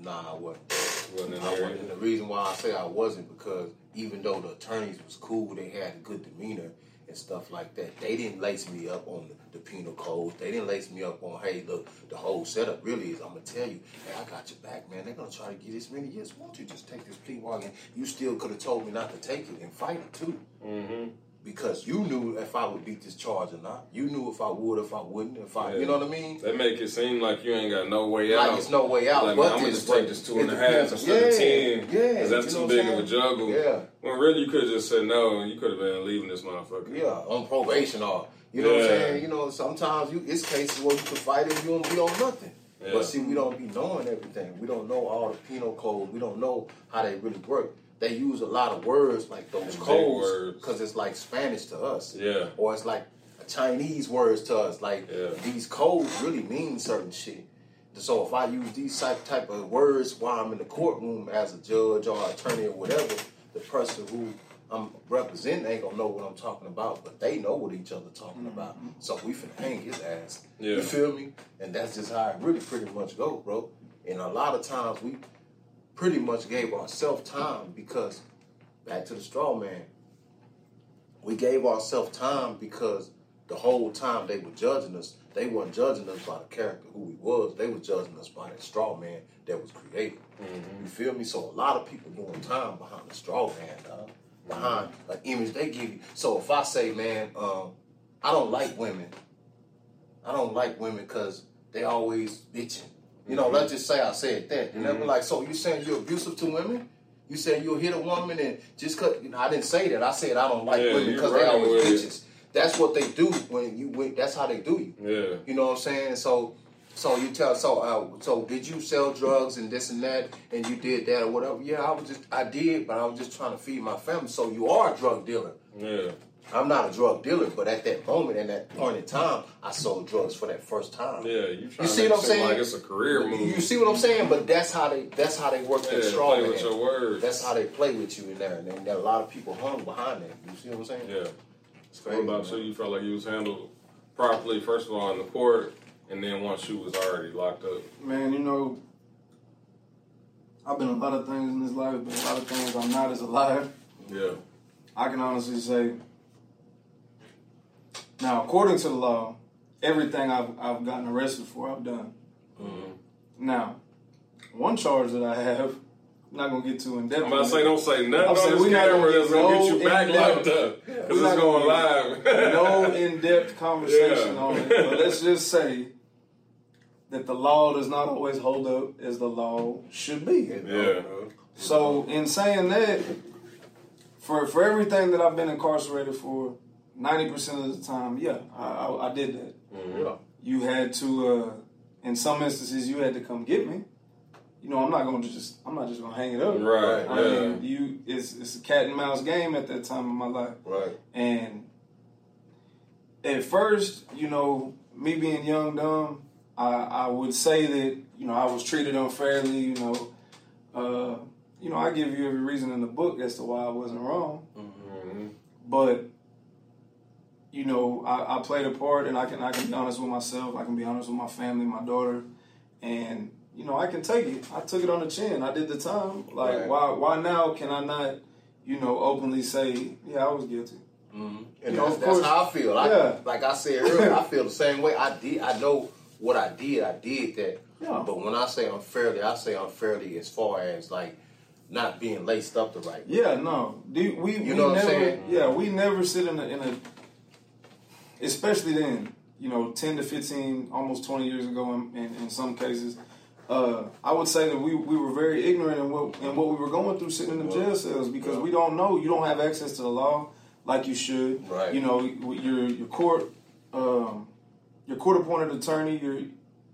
Nah, I wasn't. Wasn't in I wasn't. And the reason why I say I wasn't because even though the attorneys was cool, they had a good demeanor and stuff like that. They didn't lace me up on the, penal codes. They didn't lace me up on, hey, look, the whole setup really is. I'm gonna tell you, hey, I got your back, man. They're gonna try to get as many years. Why don't you just take this plea bargain? You still could have told me not to take it and fight it too. Mm-hmm. Because you knew if I would beat this charge or not. You knew if I would, if I wouldn't, if I, Yeah. you know what I mean? They make it seem like you ain't got no way out. Like it's no way out Like, but man, I'm gonna just take this two and a half it and a half depends. instead of ten. Yeah, Because that's you too big of a juggle. Yeah. When really you could have just said no, you could have been leaving this motherfucker. Yeah, on probation or you know what I'm saying. You know, sometimes you it's cases where you can fight and you don't be on nothing. Yeah. But see, we don't be knowing everything. We don't know all the penal codes. We don't know how they really work. They use a lot of words like those codes because it's like Spanish to us, Yeah. or it's like Chinese words to us. Like Yeah. these codes really mean certain shit. So if I use these type type of words while I'm in the courtroom as a judge or attorney or whatever, the person who I'm representing ain't gonna know what I'm talking about, but they know what each other talking mm-hmm. about. So we finna hang his ass. Yeah. You feel me? And that's just how it really pretty much go, bro. And a lot of times we pretty much gave ourselves time because back to the straw man. We gave ourselves time because the whole time they were judging us, they weren't judging us by the character who we was. They were judging us by that straw man that was created. You feel me? So a lot of people doing time behind the straw man, dog. Behind an image they give you. So if I say, man, um, I don't like women. I don't like women because they always bitching. You know, let's just say I said that. And they were like, so you saying you're abusive to women? You saying you'll hit a woman and just cut? You know, I didn't say that. I said I don't like Yeah, women because they always it. bitches. That's what they do when you. When, that's how they do you. Yeah. You know what I'm saying? So, so you tell. So, uh, so did you sell drugs and this and that, and you did that or whatever? Yeah, I was just, I did, but I was just trying to feed my family. So you are a drug dealer. Yeah. I'm not a drug dealer, but at that moment, and that point in time, I sold drugs for that first time. Yeah. You, trying see what I'm saying? Like it's a career move. You see what I'm saying? But that's how they that's how they work yeah, their to straw play with your words. That's how they play with you in there, and then a lot of people hung behind that. You see what I'm saying? yeah. It's What crazy. about man. you? You felt like you was handled properly, first of all, in the court, and then once you was already locked up. Man, you know, I've been a lot of things in this life, but a lot of things I'm not as alive. Yeah. I can honestly say, now according to the law, everything I've I've gotten arrested for, I've done. Mhm. Now, one charge that I have, I'm not gonna get too in depth. I'm about to say, don't say nothing I'm on saying this we not camera gonna that's get gonna no get you back in-depth- locked up. Because we it's not going live. no in-depth [laughs] conversation Yeah. on it. But let's just say that the law does not always hold up as the law should be. Yeah. So in saying that, for for everything that I've been incarcerated for, ninety percent of the time, yeah, I, I, I did that. Yeah. You had to, uh, in some instances, you had to come get me. You know, I'm not going to just, I'm not just going to hang it up. Right. I yeah. mean, you, it's it's a cat and mouse game at that time in my life. Right. And at first, you know, me being young, dumb, I, I would say that, you know, I was treated unfairly, you know. Uh, you know, I give you every reason in the book as to why I wasn't wrong. Mhm. But, you know, I, I played a part and I can I can be honest with myself, I can be honest with my family, my daughter, and you know, I can take it. I took it on the chin. I did the time. Like Right. why why now can I not, you know, openly say, yeah, I was guilty. Mm-hmm. And You know, that's, of that's how I feel. I, Yeah. Like I said earlier, I [laughs] feel the same way. I did. I know what I did. I did that. Yeah. But when I say unfairly, I say unfairly as far as like not being laced up the right way. Yeah, no. Do we, we know what I'm never, saying? Yeah, we never sit in a, in a, especially then, you know, 10 to 15, almost 20 years ago in, in, in some cases, uh, I would say that we, we were very ignorant in what, in what we were going through sitting in the jail cells because we don't know. You don't have access to the law like you should. Right. You know, your, your court, um, your court appointed attorney, your,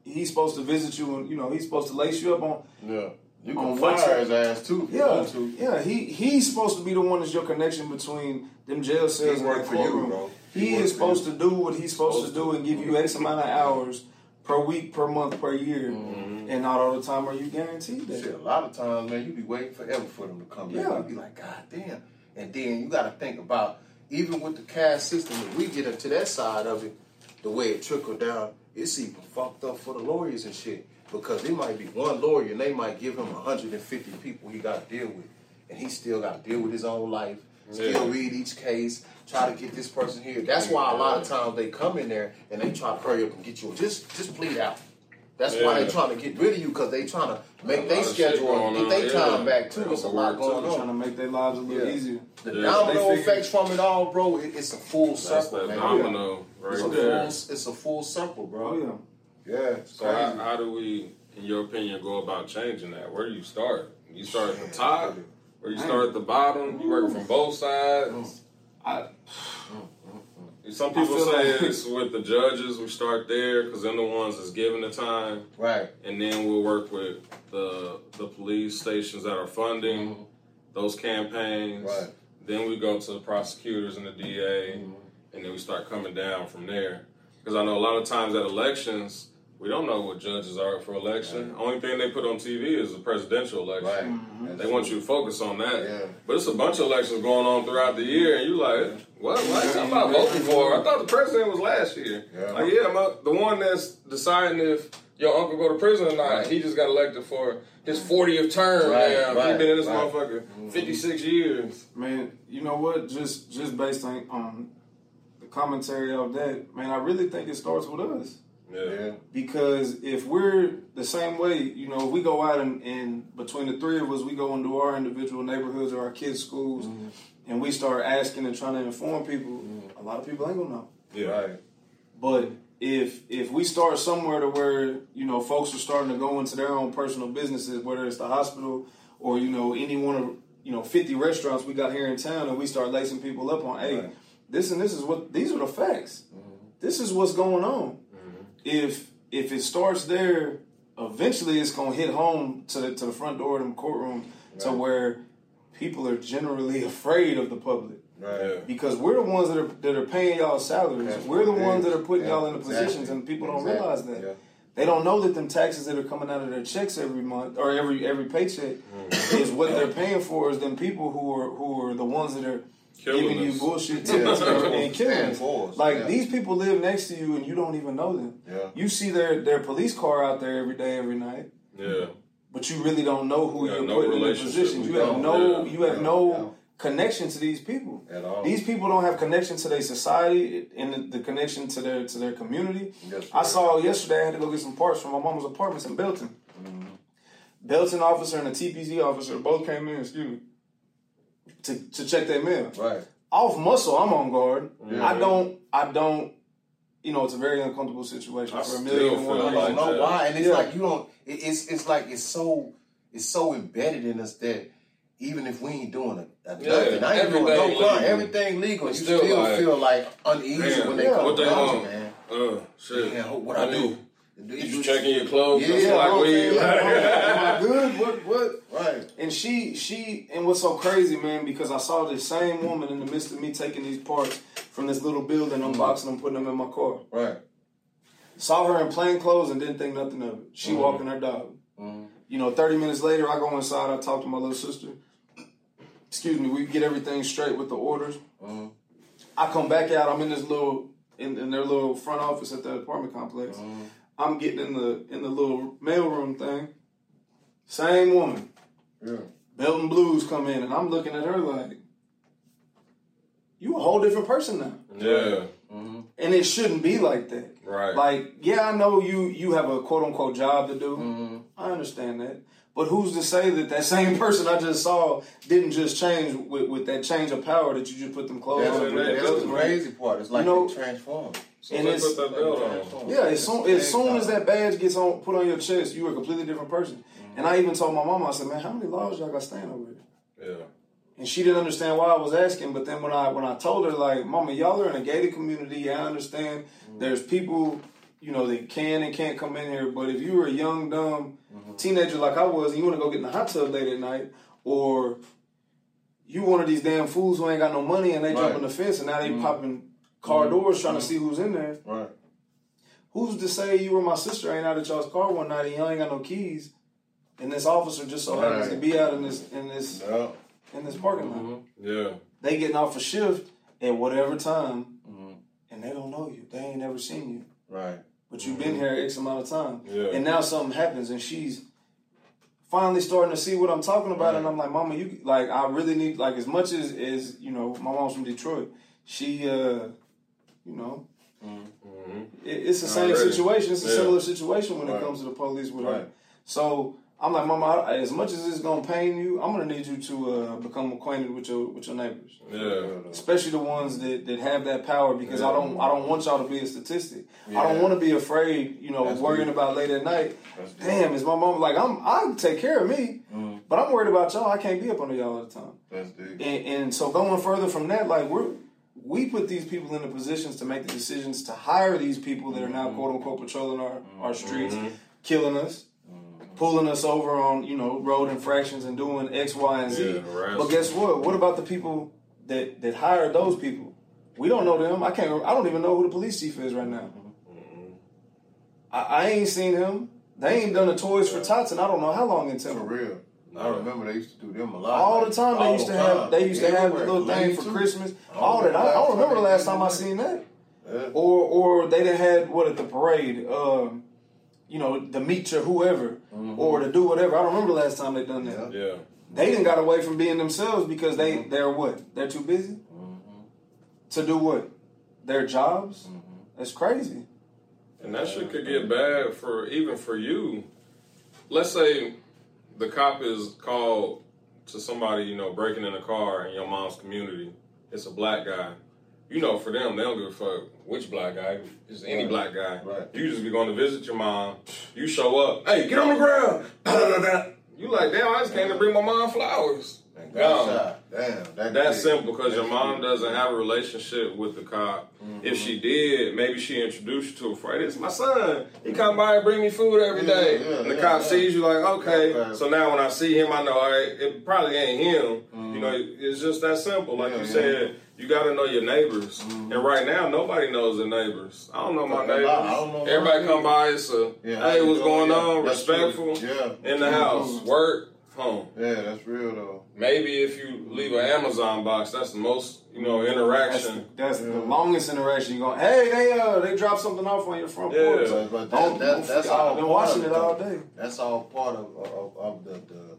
he's supposed to visit you and, you know, he's supposed to lace you up on Yeah. You can on fire his ass too. Yeah, to. yeah. He he's supposed to be the one that's your connection between them jail cells He and work for you, bro. He, He is supposed to do what he's supposed, to do and give you X amount of hours per week, per month, per year, Mm-hmm. and not all the time are you guaranteed that. Shit, a lot of times, man, you be waiting forever for them to come back. Yeah. You be like, God damn. And then you got to think about, even with the caste system, if we get into that side of it, the way it trickled down, it's even fucked up for the lawyers and shit. Because it might be one lawyer and they might give him 150 people he got to deal with. And he still got to deal with his own life, still Yeah. read each case, try to get this person here. That's why a lot of times they come in there and they try to hurry up and get you. Just, just plead out. That's why Yeah. they trying to get rid of you because they trying to make their lot of shit schedule and going get on, their yeah. time back too. They It's a lot going on. Trying to make their lives a little Yeah. easier. The Yeah. domino They effects from it all, bro. It, it's a full That's circle, that man. domino It's a right there. full, it's a full circle, bro. Oh yeah. Yeah, So how, how do we, in your opinion, go about changing that? Where do you start? You start at the top, or you start at the bottom? You work from both sides. Mm. I mm, mm, Some people feel say like- it's with the judges. We start there because they're the ones that's given the time, Right. and then we'll work with the the police stations that are funding mm-hmm. those campaigns. Right. Then we go to the prosecutors and the DA, mm-hmm. and then we start coming down from there. Because I know a lot of times at elections, we don't know what judges are for election. Only thing they put on TV is the presidential election. Right. They want you to focus on that. Yeah. But it's a bunch of elections going on throughout the year, and you like, what? What? I'm not voting for. I thought the president was last year. Yeah. Like, yeah, my, the one that's deciding if your uncle go to prison or not. Right. He just got elected for his 40th term. Right, now. right, He's been in this right. motherfucker 56 years. Man, you know what? Just just based on um, the commentary of that, man, I really think it starts with us. Yeah. Yeah. Because if we're the same way, you know, if we go out and, and between the three of us, we go into our individual neighborhoods or our kids' schools, mm-hmm. and we start asking and trying to inform people, mm-hmm. a lot of people ain't gonna know. Yeah. Right. But if if we start somewhere to where you know folks are starting to go into their own personal businesses, whether it's the hospital or you know any one of you know fifty restaurants we got here in town, and we start lacing people up on, hey, Right. this and this is what these are the facts. Mm-hmm. This is what's going on. If if it starts there, eventually it's gonna hit home to the, to the front door of them courtroom to where people are generally afraid of the public Right. Because we're the ones that are that are paying y'all salaries. That's we're the what ones is. that are putting Yeah, y'all in the exactly. positions, and people don't Exactly. realize that. Yeah. They don't know that them taxes that are coming out of their checks every month or every every paycheck Mm. is what they're paying for. Is them people who are who are the ones that are Killing giving you bullshit [laughs] tips tickets and killing Stand us. for us, Like yeah. these people live next to you and you don't even know them. Yeah. You see their their police car out there every day, every night Yeah. but you really don't know who Yeah, you're no putting in the position. You have no, Yeah. you have Yeah. no Yeah. connection to these people. At all. These people don't have connection to their society and the, the connection to their to their community. Yes, I saw yesterday. I had to go get some parts from my mama's apartments in Belton. Mm-hmm. Belton officer and a TPD officer both came in. Excuse me. To, to check their mail. Right. Off muscle, I'm on guard. Yeah. I don't. I don't. You know, it's a very uncomfortable situation I for a still million and one feel I reasons. don't know that. why, and it's Yeah. like you don't. It, it's it's like it's so it's so embedded in us that even if we ain't doing a, a Yeah, nothing, I ain't doing no everything crime, legal. everything legal, you still, still like, feel like uneasy Damn, when they yeah, come what they around, want? man. Uh, shit. Yeah, what I do? Is you checking your clothes? Yeah, Just yeah, like I'm we. saying, yeah. Am I good? [laughs] What? What? Right. And she, she, and what's so crazy, man, because I saw this same woman in the midst of me taking these parts from this little building, unboxing mm. them, putting them in my car. Right. Saw her in plain clothes and didn't think nothing of it. She mm. walking her dog. Mm. You know, 30 minutes later, I go inside, I talk to my little sister. Excuse me, we get everything straight with the orders. I come back out, I'm in this little, in, in their little front office at the apartment complex. I'm getting in the in the little mailroom thing. Same woman. Yeah. Belton Blues come in, and I'm looking at her like, you a whole different person now. Yeah. Mm-hmm. And it shouldn't be like that. Right. Like, yeah, I know you you have a quote unquote job to do. Mm-hmm. I understand that. But who's to say that that [laughs] same person I just saw didn't just change with, with that change of power that you just put them clothes That's, on? the, put that that's the crazy part. It's like You know- they transform. So and it's- put that belt on. Yeah, as soon as soon as that badge gets on put on your chest, you are a completely different person. And I even told my mom, I said, "Man, how many laws y'all got staying over there?" Yeah. And she didn't understand why I was asking. But then when I when I told her, like, "Mama, y'all are in a gated community. I understand. There's people, you know, that can and can't come in here. But if you were a young, dumb, teenager like I was, and you want to go get in the hot tub late at night, or you one of these damn fools who ain't got no money and they Right. jump on the fence and now they mm-hmm. popping car doors trying to see who's in there. Right. Who's to say you or my sister ain't out at y'all's car one night and y'all ain't got no keys, and this officer just so happens Right. to be out in this in this Yeah. in this parking lot. Yeah. They getting off a shift at whatever time, Mhm. and they don't know you. They ain't never seen you, Right. but you've been here X amount of time. Yeah. And now something happens, and she's finally starting to see what I'm talking about. And I'm like, Mama, you like, I really need like as much as as you know, my mom's from Detroit. She, uh, you know, Mm-hmm. it, it's the same situation. It's a Yeah. similar situation when it comes to the police with her. Right. So I'm like, Mama, I, as much as it's gonna pain you, I'm gonna need you to uh, become acquainted with your with your neighbors Yeah. especially the ones that, that have that power because I don't I don't want y'all to be a statistic. I don't want to be afraid, you know, That's worrying about late at night. That's. Damn, is my mom like I'm I take care of me, Mhm. but I'm worried about y'all. I can't be up under y'all all the time. That's big. And, and so going further from that, like we're we put these people in the positions to make the decisions to hire these people that are now mm-hmm. quote unquote patrolling our, our mm-hmm. streets, killing us, mm-hmm. pulling us over on, you know, road infractions and doing X, Y, and Z. Yeah, but guess what? What about the people that that hired those people? We don't know them. I can't. I don't even know who the police chief is right now. I, I ain't seen him. They ain't done the toys for tots, and I don't know how long in For real. I remember they used to do them a lot. All the time they used to the have they used to have the Everywhere. little thing Lane for. Christmas. All that. I, I don't remember the last time I seen that. Yeah. Or or they done had what at the parade, um, you know, the meet your whoever or to do whatever. I don't remember the last time they done that. Mm-hmm. Yeah. Yeah. They didn't got away from being themselves because they they're what? They're too busy to do what? Their jobs. That's crazy. And that shit could get bad for even for you. Let's say the cop is called to somebody, you know, breaking in a car in your mom's community. It's a black guy. You know, for them, they don't give a fuck which black guy. It's any Right. black guy. Right. You just be going to visit your mom. You show up. Hey, get on the ground. You like, damn, I just came to bring my mom flowers. And Gone. Damn. That That's quick. simple because your mom quick. doesn't have a relationship with the cop. Mm-hmm. If she did, maybe she introduced you to a friend. Is my son. He come by and bring me food every Yeah, day. yeah, and the yeah, cop sees you like, okay. Okay. So now when I see him, I know all right, it probably ain't him. You know, it's just that simple. Like Mm-hmm. You. Mm-hmm. said, you got to know your neighbors. And right now, nobody knows their neighbors. I don't know my I neighbors. don't know Everybody come by. It's a Yeah, hey, what's going on? Respectful. Yeah. In the house, work, home. Yeah, that's real though. Maybe if you leave an Amazon box, that's the most you know That's, interaction. that's the longest interaction you go, Hey, they uh they dropped something off on your front Yeah. porch. But, but that, Don't- that, that's all. I've been part watching of it all day. That's all part of of, of the, the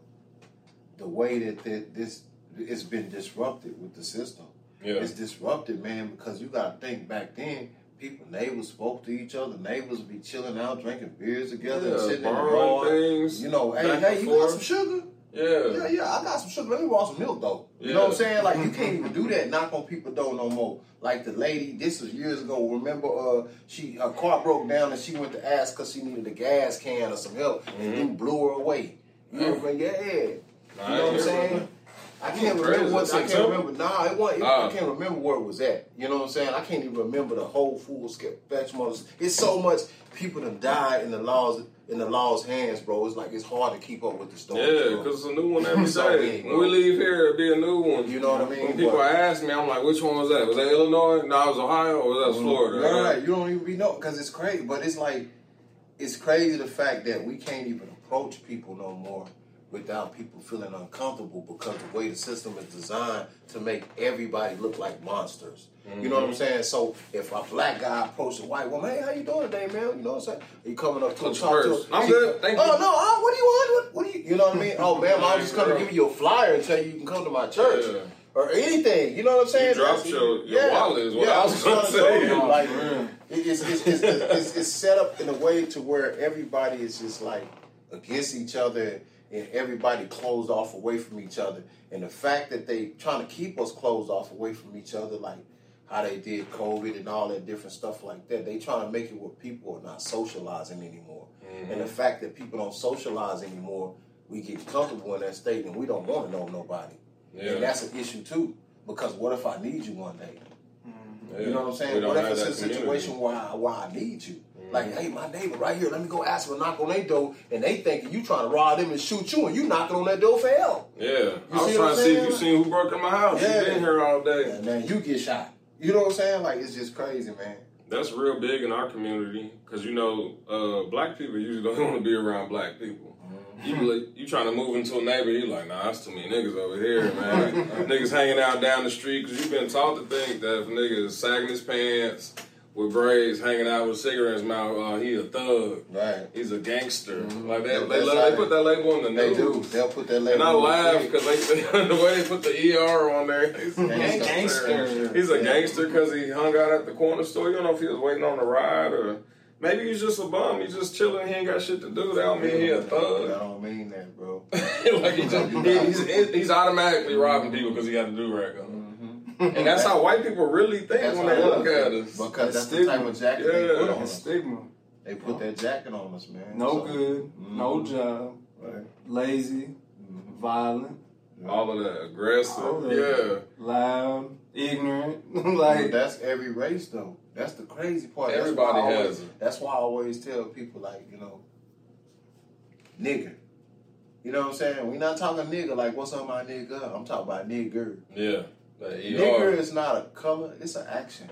the way that the, this it's been disrupted with the system. Yeah. It's disrupted, man, because you got to think back then. People, neighbors spoke to each other. Neighbors would be chilling out, drinking beers together, Yeah, sitting in the bar. things. You know, hey, hey, and you got some sugar? Yeah. Yeah, yeah, I got some sugar. Let me want some milk though. You know what I'm saying? Like you can't even do that. Knock on people door no more. Like the lady, this was years ago. Remember, uh, she her car broke down and she went to ask because she needed a gas can or some help, and Mm-hmm. then blew her away. You know, yeah, yeah. You know what I'm saying? I can't Crazy. remember what That's I can't remember. Nah, it wasn't. It, Ah. I can't remember where it was at. You know what I'm saying? I can't even remember the whole full spectrum. of It's so much people that died in the laws in the law's hands, bro. It's like it's hard to keep up with the story. Yeah, because it's a new one every So day. big, when we leave here, it'll be a new one. You know what I mean? When people But- ask me, I'm like, which one was that? Was that Illinois? No, it was Ohio, or was that Florida? Right, right. You don't even be know because it's crazy. But it's like it's crazy the fact that we can't even approach people no more without people feeling uncomfortable because the way the system is designed to make everybody look like monsters. You know what Mm-hmm. I'm saying? So if a black guy approaches a white woman, hey, how you doing today, man? You know what I'm saying? Are you coming up to talk to first. her. I'm She- good, thank oh, you. no, oh, what do you want? What, what do you, you know what I mean? Oh, ma'am, I was just coming to give you a flyer and tell you you can come to my church. Yeah. Or anything, you know what I'm saying? dropped That's- your- your wallet is what I was trying to say. Like, [laughs] Yeah. it- it's, it's, it's, it's, it's set up in a way to where everybody is just like against each other and everybody closed off away from each other. And the fact that they trying to keep us closed off away from each other, like how they did COVID and all that different stuff like that, they trying to make it where people are not socializing anymore. And the mm-hmm. fact that people don't socialize anymore, we get comfortable in that state and we don't want to know nobody. Yeah. And that's an issue too. Because what if I need you one day? Yeah. You know what I'm saying? don't What if it's a that community. situation where I, where I need you? Like, hey, my neighbor right here, let me go ask him to knock on their door, and they thinking you trying to rob them and shoot you, and you knocking on that door for help. Yeah, I was trying to see if you seen who broke in my house. Yeah. You been here all day. And then you get shot. You know what I'm saying? Like, it's just crazy, man. That's real big in our community because you know uh, black people usually [laughs] don't want to be around black people. You you trying to move into a neighborhood, you like, nah, that's too many niggas over here, man. [laughs] niggas hanging out down the street because you've been taught to think that if a nigga is sagging his pants with braids, hanging out with cigarettes in his mouth, uh, he a thug. Right. He's a gangster. Like they, they, love, they put that label on the They news. do. They'll put that label. And I on the laugh because they [laughs] the way they put the ER on there. He's a Gangster. Gangster. He's a Yeah. gangster because he hung out at the corner store. You don't know if he was waiting on a ride or maybe he's just a bum. He's just chilling. He ain't got shit to do. That don't mean he a I thug. I don't mean that, bro. [laughs] like he just, he- he's, he's automatically robbing people because he got a do rag on. [laughs] And that's how white people really think That's when they they look look. at us. Because that's the Stigma. type of jacket they put on us. stigma. They put that jacket on us, man. No So- good, no mm-hmm. job, Right. lazy, mm-hmm. violent, All of that aggressive. All of yeah. loud, ignorant. [laughs] But like that's every race, though. That's the crazy part. That's Everybody why I always- has it. That's why I always tell people, like, you know, nigger. You know what I'm saying? We're not talking nigga like, what's up my nigga? I'm talking about nigger. Yeah. ER. Nigger is not a color, it's an action.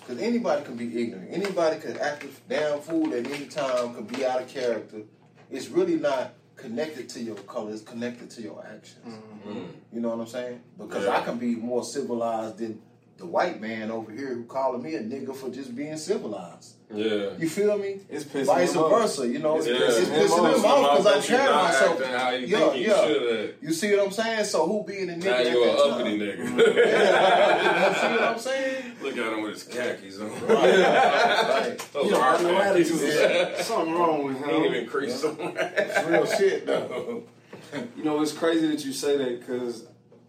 Because anybody can be ignorant. Anybody can act a damn fool at any time, can be out of character. It's really not connected to your color, it's connected to your actions. Mm. You know what I'm saying? Because Yeah. I can be more civilized than the white man over here who calling me a nigger for just being civilized. Yeah. You feel me? it's pissing Vice them off. versa, you know. It's, Yeah. it's Yeah. pissing them Pissing off because I'm that you carrying not myself. acting how you Yeah, you yeah. You see what I'm saying? So who being a nigga? Now at you an uppity nigga. [laughs] Yeah, you see what I'm saying? Look at him with his khakis on. Right, right. Those [laughs] oh, You are I know khakis. attitude. Something wrong with He ain't even creased on It's real shit though. [laughs] You know, it's crazy that you say that because,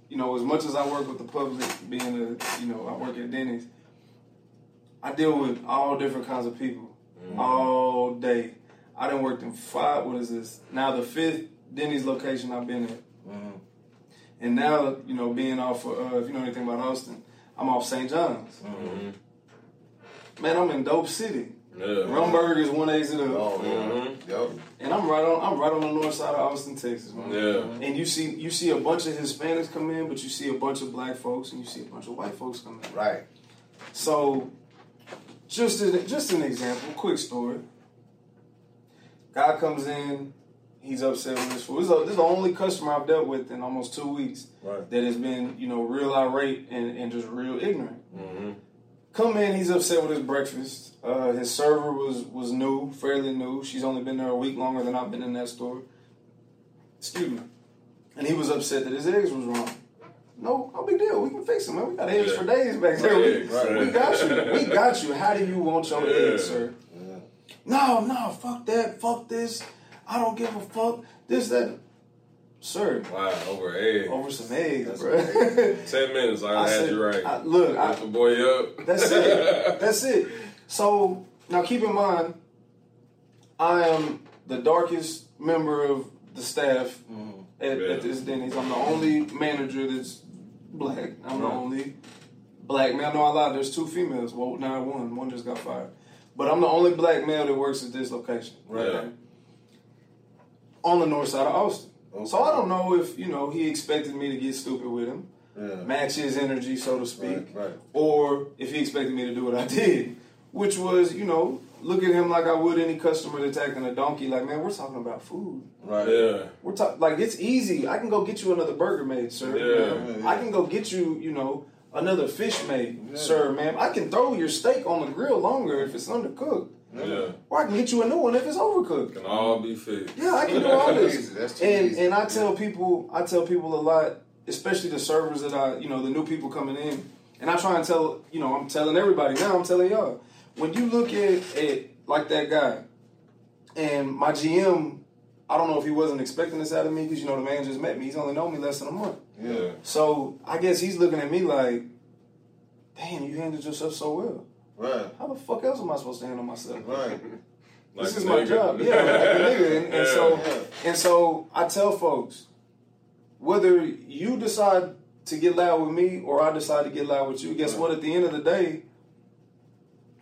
you know, as much as I work with the public, being a, you know, I work at Denny's, I deal with all different kinds of people all day. I done worked in five, what is this? Now the fifth Denny's location I've been at. Mhm. And now, you know, being off, of, uh, if you know anything about Austin, I'm off St. John's. Man, I'm in Dope City. Yeah. Rundberg is one exit up. Oh yeah. Mhm. Yep. And I'm right on I'm right on the north side of Austin, Texas, man. Yeah. And you see you see a bunch of Hispanics come in, but you see a bunch of black folks and you see a bunch of white folks come in. Right. So just an, just an example, quick story. Guy comes in, he's upset with his food. This is, this is the only customer I've dealt with in almost two weeks Right. that has been, you know, real irate and, and just real ignorant. Mm-hmm. Come in, he's upset with his breakfast. Uh, his server was was new, fairly new. She's only been there a week longer than I've been in that store. Excuse me. And he was upset that his eggs was wrong. No, no big deal. We can fix them, man. We got eggs Yeah. for days back there. We, right. we got you. We got you. How do you want your Yeah. eggs, sir? Yeah. No, no, fuck that. Fuck this. I don't give a fuck. This, that. Sir, Wow, over eggs. over some eggs, That's bro. Ten minutes, I, [laughs] I had said- you right. I- look, I, Lift the boy up. That's it. [laughs] That's it. So now keep in mind, I am the darkest member of the staff mm-hmm. at, Yeah. at this Denny's. I'm the only manager that's black. I'm the only black man. No, I lied. There's two females. Well, now one. One just got fired. But I'm the only black male that works at this location. Right. On the north side of Austin. Okay. So I don't know if, you know, he expected me to get stupid with him, Yeah. match his energy, so to speak Right. Right. or if he expected me to do what I [laughs] did, which was, you know, look at him like I would any customer that's acting a donkey. Like, man, we're talking about food. Right. Yeah. We're talking like it's easy. I can go get you another burger made, sir. Yeah. Yeah. I can go get you, you know, another fish made, Yeah. sir, ma'am. I can throw your steak on the grill longer if it's undercooked, Yeah. or I can get you a new one if it's overcooked. Can all be fixed. Yeah, I can do all this. That's too And easy. and I tell people, I tell people a lot, especially the servers that I, you know, the new people coming in, and I try and tell, you know, I'm telling everybody now. I'm telling y'all, when you look at at like that guy, and my GM, I don't know if he wasn't expecting this out of me because you know the man just met me. He's only known me less than a month, Yeah. so I guess he's looking at me like, damn, you handled yourself so well. Right. How the fuck else am I supposed to handle myself? Right. [laughs] Like this is my nigga. job. Yeah, like a nigga. And, and [laughs] Yeah. so Yeah. and so I tell folks, whether you decide to get loud with me or I decide to get loud with you, guess Right. what? At the end of the day,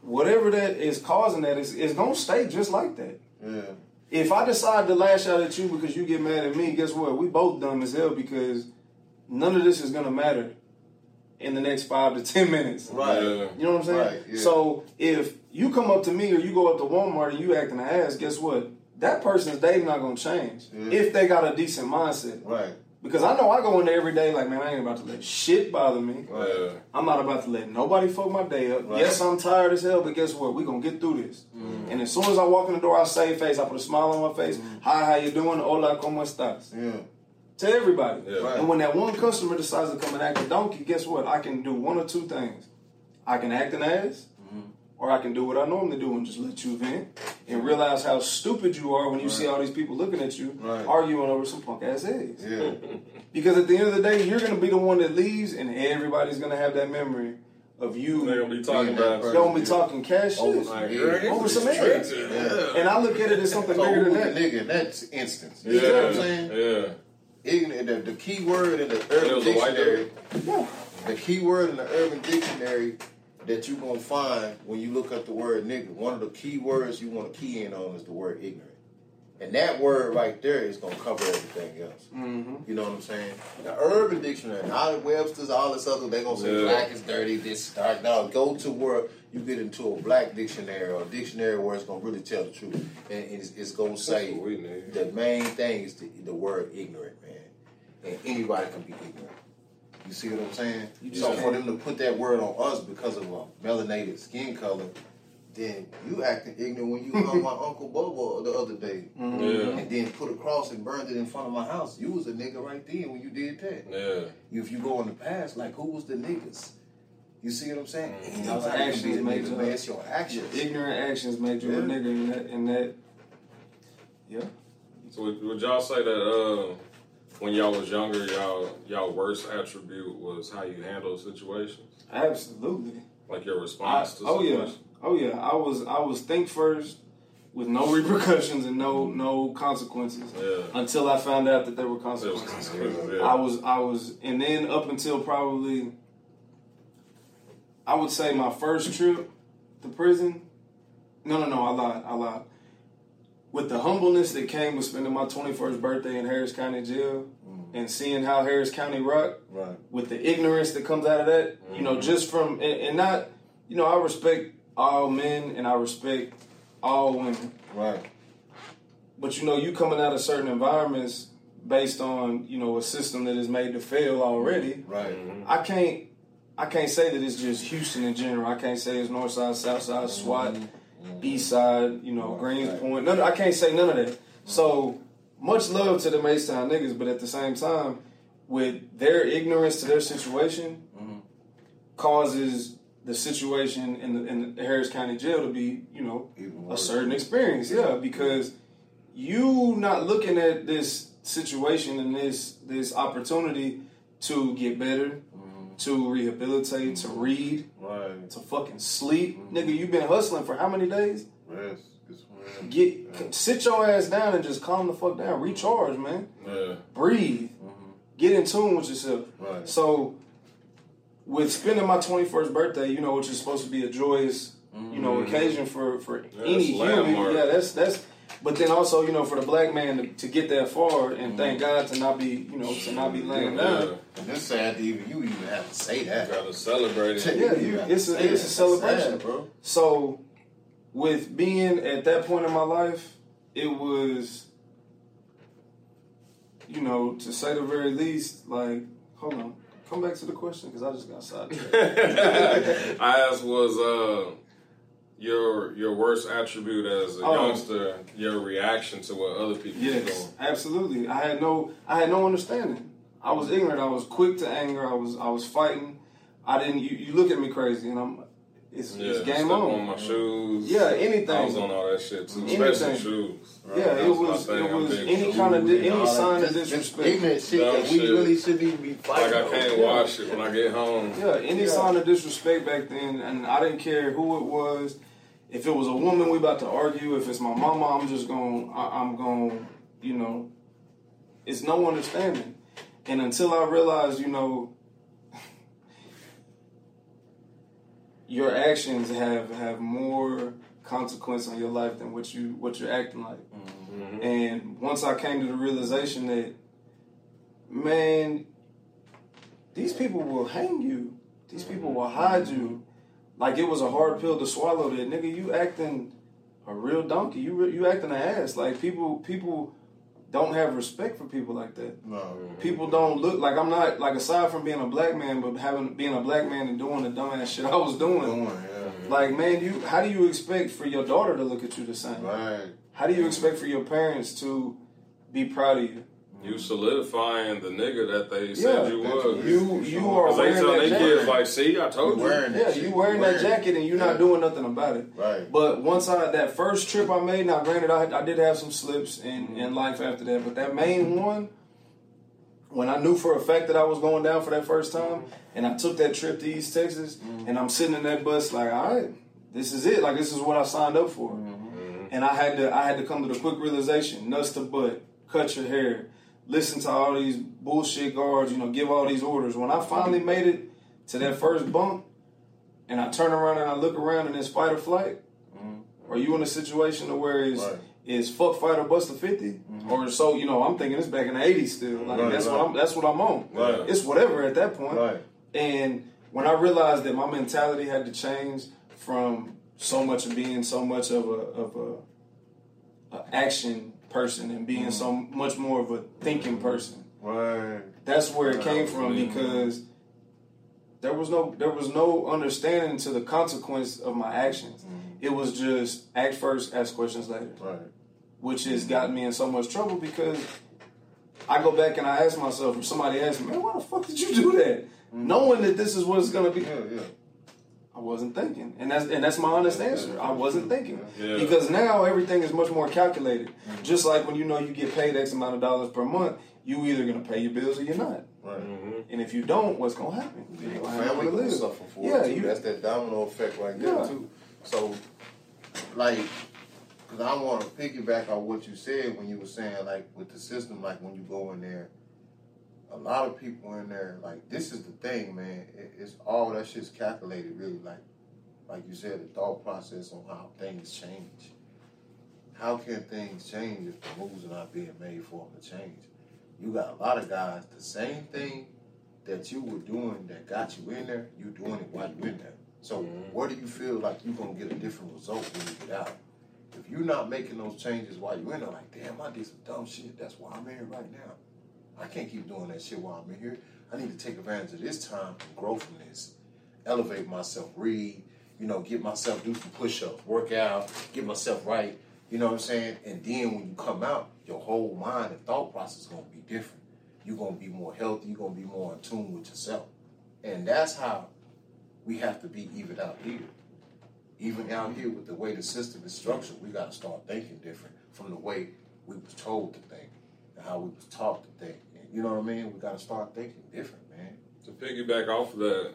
whatever that is causing that is, is gonna stay just like that. Yeah. If I decide to lash out at you because you get mad at me, guess what? We both dumb as hell because none of this is gonna matter in the next five to ten minutes. Right. Yeah. You know what I'm saying? Right, yeah. So if you come up to me or you go up to Walmart and you acting an ass, guess what? That person's day not gonna change if they got a decent mindset. Right. Because I know I go in there every day like, man, I ain't about to let shit bother me. Yeah. I'm not about to let nobody fuck my day up. Right. Yes, I'm tired as hell, but guess what? We gonna get through this. Mm-hmm. And as soon as I walk in the door, I save face. I put a smile on my face. Hi, how you doing? Hola, cómo estás? Yeah. To everybody. Yeah. Right. And when that one customer decides to come and act a donkey, guess what? I can do one or two things. I can act an ass. Or I can do what I normally do and just let you vent and realize how stupid you are when you see all these people looking at you Right. arguing over some punk ass eggs. Yeah. [laughs] Because at the end of the day, you're going to be the one that leaves, and everybody's going to have that memory of you. They're gonna be talking Being that about They're person. going to be talking cash Over shit. some like, Yeah. girl, Over some eggs. Yeah. And I look at it as something So bigger than that. nigga in that instance? You Yeah. know what I'm saying? Yeah. Ignorant, the, the key word in the urban was a white dictionary, Yeah. the key word in the urban dictionary that you're gonna find when you look up the word nigga, one of the key words you want to key in on is the word ignorant. And that word right there is gonna cover everything else. Mm-hmm. You know what I'm saying? The urban dictionary, all the Webster's, all this other, they gonna say Yeah. black is dirty, this is dark. Now go to where you get into a black dictionary or a dictionary where it's gonna really tell the truth. And it's, it's gonna say the main thing is the, the word ignorant, man. And anybody can be ignorant. You see what I'm saying? You so just for can't- them to put that word on us because of a melanated skin color, then you acting ignorant when you hung my [laughs] Uncle Bobo the other day. Mm-hmm. Yeah. And then put a cross and burned it in front of my house. You was a nigga right then when you did that. Yeah. If you go in the past, like who was the niggas? You see what I'm saying? Mhm. Anybody Those actions a made you- man. It's your actions. Ignorant actions made you a Yeah. nigga in that. In that. Yeah. So would, would y'all say that uh, when y'all was younger, y'all y'all worst attribute was how you handle situations, Absolutely. like your I, response to oh yeah, oh yeah. I was I was think first with no [laughs] repercussions and no no consequences Yeah. until I found out that there were was consequences. consequences, yeah. I was I was and then up until probably I would say my first trip to prison. No, no, no. I lied. I lied. With the humbleness that came with spending my 21st birthday in Harris County Jail mm-hmm. and seeing how Harris County rock, Right. with the ignorance that comes out of that, you know, mm-hmm. just from and, and not, you know, I respect all men and I respect all women, Right. but you know, you coming out of certain environments based on you know a system that is made to fail already. Right. Mm-hmm. I can't, I can't say that it's just Houston in general. I can't say it's North Side, South Side, SWAT, East Side, you know, Right, Greenspoint. None, I can't say none of that. So much love to the Town niggas, but at the same time, with their ignorance to their situation, mm-hmm. causes the situation in the, in the Harris County Jail to be, you know, a certain experience. Yeah, because you not looking at this situation and this this opportunity to get better, mm-hmm. To rehabilitate, to read, Right. to fucking sleep. Mm-hmm. Nigga, you've been hustling for how many days? Yes. It's one. Get sit your ass down and just calm the fuck down. Recharge, man. Yeah. Breathe. Mm-hmm. Get in tune with yourself. Right. So, with spending my 21st birthday, you know, which is supposed to be a joyous, you know, mm-hmm. occasion for for Yeah, any human. Yeah, that's that's. But then also, you know, for the black man to, to get that far, and thank God to not be, you know, to not be laying Yeah. down. And it's sad to even you even have to say that. You Gotta celebrate it. Yeah, you- have it's a- say it's a celebration. sad, bro. So, with being at that point in my life, it was, you know, to say the very least, like, hold on, come back to the question because I just got sidetracked. [laughs] I asked was uh your your worst attribute as a Oh. youngster, your reaction to what other people yes, doing. absolutely. I had no, I had no understanding. I was ignorant. I was quick to anger. I was, I was fighting. I didn't. You, you look at me crazy, and I'm. It's, Yeah, it's game on. on my shoes. Yeah, anything. I was on all that shit too, Anything. especially shoes. Yeah, That it was was. It was any shoes. kind of di- any sign of just- just disrespect. Ignorant shit Dumb that we shit. really shouldn't even be fighting. Like. I can't Yeah. wash it when I get home. Yeah, any Yeah. sign of disrespect back then, and I didn't care who it was. If it was a woman, we about to argue. If it's my mama, I'm just going. I'm going. You know, it's no understanding. And until I realized, you know, [laughs] your actions have have more consequence on your life than what you what you're acting like. Mm-hmm. And once I came to the realization that, man, these people will hang you. These people will hide you. Like it was a hard pill to swallow. That nigga, you acting a real donkey. You you acting an ass. Like people people don't have respect for people like that. No. People don't look like I'm not like aside from being a black man, but having being a black man and doing the dumbass shit I was doing. Doing, yeah. Like man, you how do you expect for your daughter to look at you the same? Right. How do you expect for your parents to be proud of you? You solidifying the nigga that they said you that was. You you are Because they wearing tell that their jacket. kids like, see, I told You you. wearing that Yeah, shit. you wearing that jacket and you're not doing nothing about it. Right. But once I that first trip I made, now granted I, I did have some slips in, in mm-hmm. life after that, but that main one, when I knew for a fact that I was going down for that first time, mm-hmm. and I took that trip to East Texas, mm-hmm. and I'm sitting in that bus like, all right, this is it. Like this is what I signed up for. And I had to I had to come to the quick realization: nuts to butt, cut your hair, listen to all these bullshit guards, you know, give all these orders. When I finally made it to that first bump, and I turn around and I look around and it's fight or flight, mm-hmm. are you in a situation to where it's Right. is fuck fight or bust a 50 mm-hmm. or so? You know, I'm thinking it's back in the '80s still. Like Right, that's right. what I'm that's what I'm on. It's whatever at that point. Right. And when I realized that my mentality had to change from so much of being so much of a of a, a action person and being so much more of a thinking person, Right. that's where it came from Mhm. because there was no there was no understanding to the consequence of my actions. It was just act first, ask questions later Right. which has gotten me in so much trouble because I go back and I ask myself, if somebody asks me, man, why the fuck did you do that? Knowing that this is what it's gonna be. Yeah, yeah. I wasn't thinking. And that's and that's my honest answer. I wasn't thinking. Yeah. Because now everything is much more calculated. Just like when you know you get paid X amount of dollars per month, you either gonna pay your bills or you're not. Right. Mhm. And if you don't, what's gonna happen? You're gonna have family nowhere gonna live. suffer for Yeah, it too. you- That's that domino effect right there Yeah. too. So, like, because I want to piggyback on what you said when you were saying like with the system, like when you go in there, a lot of people in there, like this is the thing, man. It, it's all that shit's calculated, really. Like, like you said, the thought process on how things change. How can things change if the moves are not being made for them to change? You got a lot of guys, the same thing that you were doing that got you in there, you doing it while you're in there. So Mhm. where do you feel like you're gonna get a different result when you get out? If you're not making those changes while you're in there, like, damn, I did some dumb shit, that's why I'm here right now. I can't keep doing that shit while I'm in here. I need to take advantage of this time and grow from this. Elevate myself, read, you know, get myself, do some push-ups, work out, get myself right, you know what I'm saying? And then when you come out, your whole mind and thought process is gonna be different. You're gonna be more healthy, you're gonna be more in tune with yourself. And that's how we have to be even out here. Even out here with the way the system is structured, we gotta start thinking different from the way we was told to think and how we was taught to think. And you know what I mean? We gotta start thinking different, man. To piggyback off of that,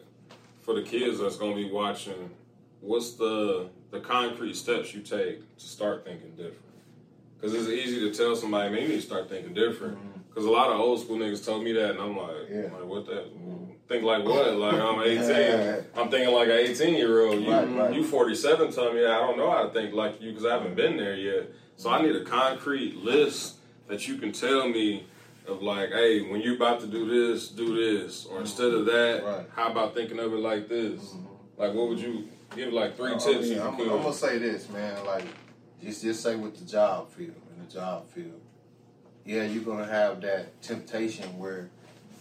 for the kids that's gonna be watching, what's the the concrete steps you take to start thinking different? Because it's easy to tell somebody, man, you need to start thinking different. Mm-hmm. Because a lot of old school niggas told me that, and I'm like, Yeah. like what that? Mm-hmm. Think like what? Like I'm [laughs] 18. Yeah. I'm thinking like an 18 year old. You, Right, right. you 47 tell me I don't know how to think like you because I haven't been there yet. So I mm-hmm. need a concrete list that you can tell me of like, hey, when you're about to do this, do this, or mm-hmm. instead of that, Right. how about thinking of it like this? Mm-hmm. Like, what would you give? Like three I tips I'm. I'm gonna say this, man. Like, just just say with the job field in the job field, yeah, you're gonna have that temptation where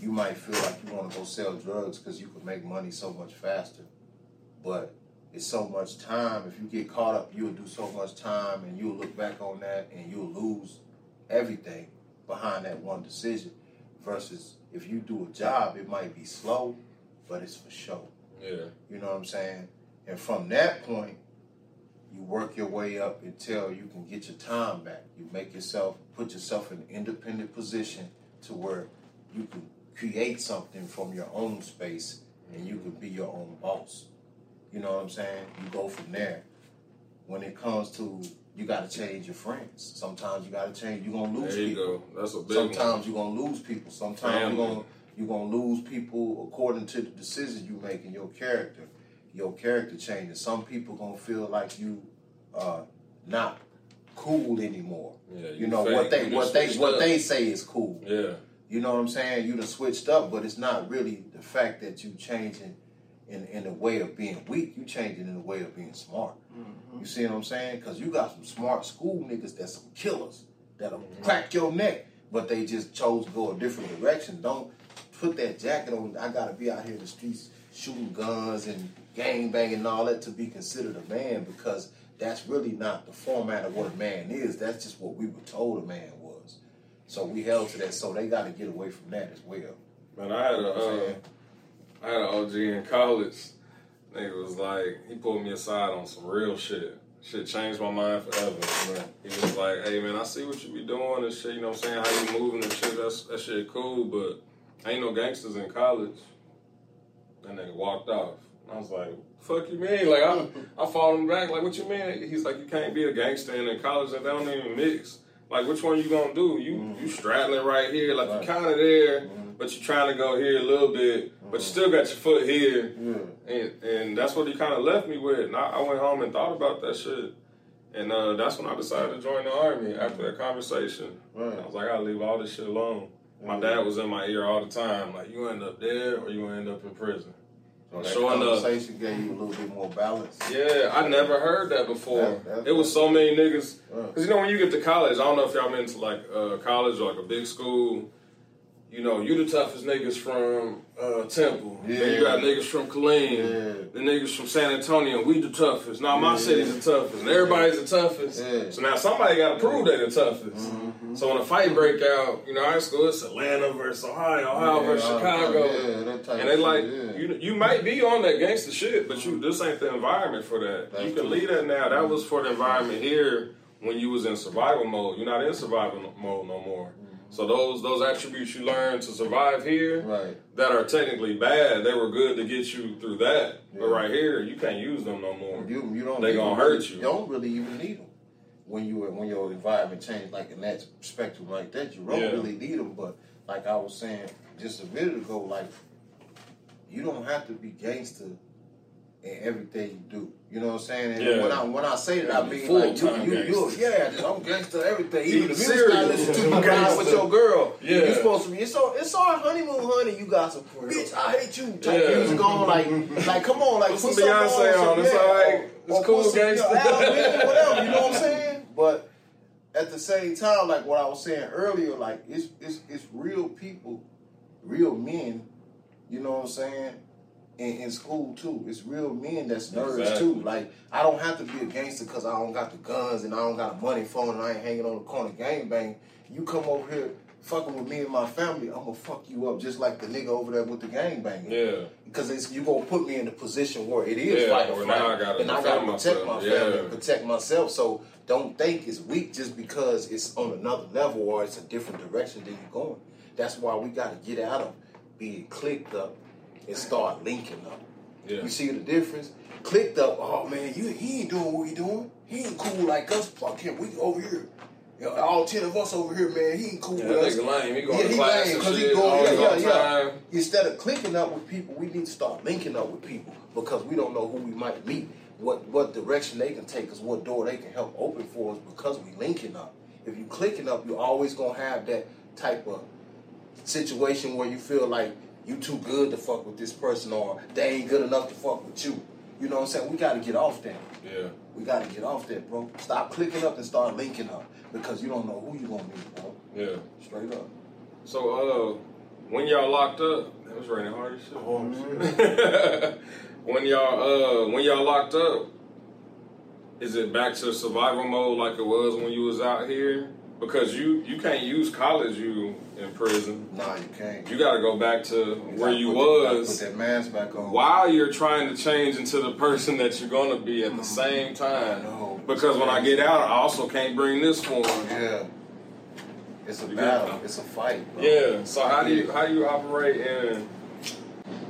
you might feel like you want to go sell drugs because you can make money so much faster. But it's so much time. If you get caught up, you'll do so much time, and you'll look back on that, and you'll lose everything behind that one decision. Versus if you do a job, it might be slow, but it's for show. yeah, You know what I'm saying? And from that point, you work your way up until you can get your time back. You make yourself, put yourself in an independent position to where you can create something from your own space and you can be your own boss. You know what I'm saying? You go from there. When it comes to, you got to change your friends. Sometimes you got to change. You're gonna lose there you people. go. That's a big one. Sometimes you're gonna lose people. Sometimes Family. you're gonna you're gonna lose people according to the decisions you make in your character. your character changes. Some people gonna feel like you uh not cool anymore. Yeah, You you know what they what they what up. they say is cool. Yeah, You know what I'm saying? You done switched up, but it's not really the fact that you changing in in the way of being weak. You change it in the way of being smart. Mm-hmm. You see what I'm saying? Because you got some smart school niggas that's some killers that'll Mm-hmm. crack your neck, but they just chose to go a different direction. Don't put that jacket on. I gotta be out here in the streets shooting guns and gang banging and all that to be considered a man because that's really not the format of what a man is. That's just what we were told a man was. So we held to that. So they got to get away from that as well. man. I had a You know what I'm uh, saying? I had an OG in college. Nigga was like, he pulled me aside on some real shit. Shit changed my mind forever. He was like, hey man, I see what you be doing and shit, you know what I'm saying? How you moving and shit, that's, that shit cool, but ain't no gangsters in college. That nigga walked off. I was like, fuck you mean? Like, I, I followed him back, like, what you mean? He's like, you can't be a gangster in college and they don't even mix. Like, which one you gonna do? You you mm-hmm. straddling right here, like Right. you kind of there, mm-hmm. but you trying to go here a little bit, but you still got your foot here. Yeah. And, and that's what he kind of left me with. And I, I went home and thought about that shit. And uh, that's when I decided to join the army after that conversation. Right. I was like, I leave all this shit alone. My dad was in my ear all the time, like, you end up dead or you end up in prison. So that Showing up. conversation gave you a little bit more balance. Yeah, I never heard that before. That- it was so many niggas. Because you know, when you get to college, I don't know if y'all been to like uh, college or like a big school. You know, you the toughest niggas from uh, Temple. Then you got niggas from Killeen. Yeah. The niggas from San Antonio. We the toughest. Now my Yeah. city's the toughest. And everybody's the toughest. Yeah. So now somebody got to prove they the toughest. Mm-hmm. So when a fight break out, you know, high school, it's Atlanta versus Ohio, Ohio Yeah, versus Chicago. yeah, that And they like shit, yeah. you. You might be on that gangster shit, but you this ain't the environment for that. That's you can true. leave that now. That was for the environment here when you was in survival mode. You're not in survival mode no more. So those those attributes you learned to survive here Right. that are technically bad, they were good to get you through that. But right here, you can't use them no more. You, you don't. They gonna hurt really- you. You don't really even need them when you when your environment changes like in that spectrum like that. You don't Yeah. really need them. But like I was saying just a minute ago, like you don't have to be gangster in everything you do. You know what I'm saying? And Yeah. when I when I say that, I mean full like you, you, you, yeah, I'm gangster everything. Even the music. I listen to, [laughs] you Gangster. with your girl. Yeah. you supposed to be. It's on it's on honeymoon, honey. You got some bitch. I hate you. Type Yeah. music on like like come on like Put some Beyonce on, it's yeah. alright. It's or cool, put you know, gangster. Whatever. You know what I'm saying? [laughs] But at the same time, like what I was saying earlier, like it's it's it's real people, real men. You know what I'm saying? In, in school too, it's real men that's nerds Exactly. too. Like I don't have to be a gangster because I don't got the guns and I don't got a money phone and I ain't hanging on the corner gang bang. You come over here fucking with me and my family, I'm gonna fuck you up just like the nigga over there with the gang banging Yeah. because it's you gonna put me in a position where it is Yeah, fight where flight, now I gotta and I gotta protect myself. my Yeah. family and protect myself. So don't think it's weak just because it's on another level or it's a different direction than you're going. That's why we gotta get out of being clicked up and start linking up. Yeah. You see the difference? Clicked up, oh man, you he ain't doing what he doing. He ain't cool like us. Fuck him. We over here. You know, all ten of us over here, man. He ain't cool Yeah, with us. lame. He going Yeah, to he lame he going- yeah, yeah, yeah. Instead of clicking up with people, we need to start linking up with people because we don't know who we might meet, what what direction they can take us, what door they can help open for us because we linking up. If you clicking up, you're always gonna have that type of situation where you feel like you too good to fuck with this person or they ain't good enough to fuck with you. You know what I'm saying? We gotta get off that. Yeah. We gotta get off that, bro. Stop clicking up and start linking up because you don't know who you gonna meet, bro. Yeah. Straight up. So, uh, when y'all locked up, it was raining hard as shit. [laughs] when y'all, uh, when y'all locked up, is it back to survival mode like it was when you was out here? Because you you can't use college you in prison. Nah, you can't. You got to go back to where you put the- gotta was Put that mask back on. while you're trying to change into the person that you're gonna be at the mm-hmm. same time. know. Because when I get out, I also can't bring this form. Yeah. It's a You battle. It's a fight, bro. Yeah. So how do you how do you operate in?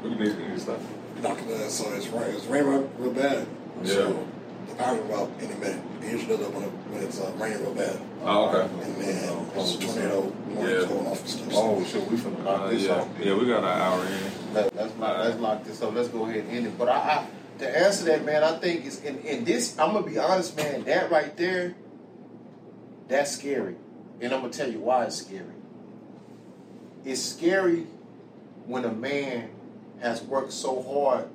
We need, we need stuff. knocking that so it's rain. It's raining real, real bad. Yeah. So the power will go out any minute. It usually does it when, it, when it's uh, raining real bad. Oh, okay. And then it's a tornado warnings Yeah. going off and stuff. Oh, shit, we finna knock Uh, this yeah. off. yeah, we got an hour in. Let, let's, lock, let's lock this up. Let's go ahead and end it. But I, I, to answer that, man, I think it's in, in this. I'm gonna be honest, man. That right there, that's scary, and I'm gonna tell you why it's scary. It's scary when a man has worked so hard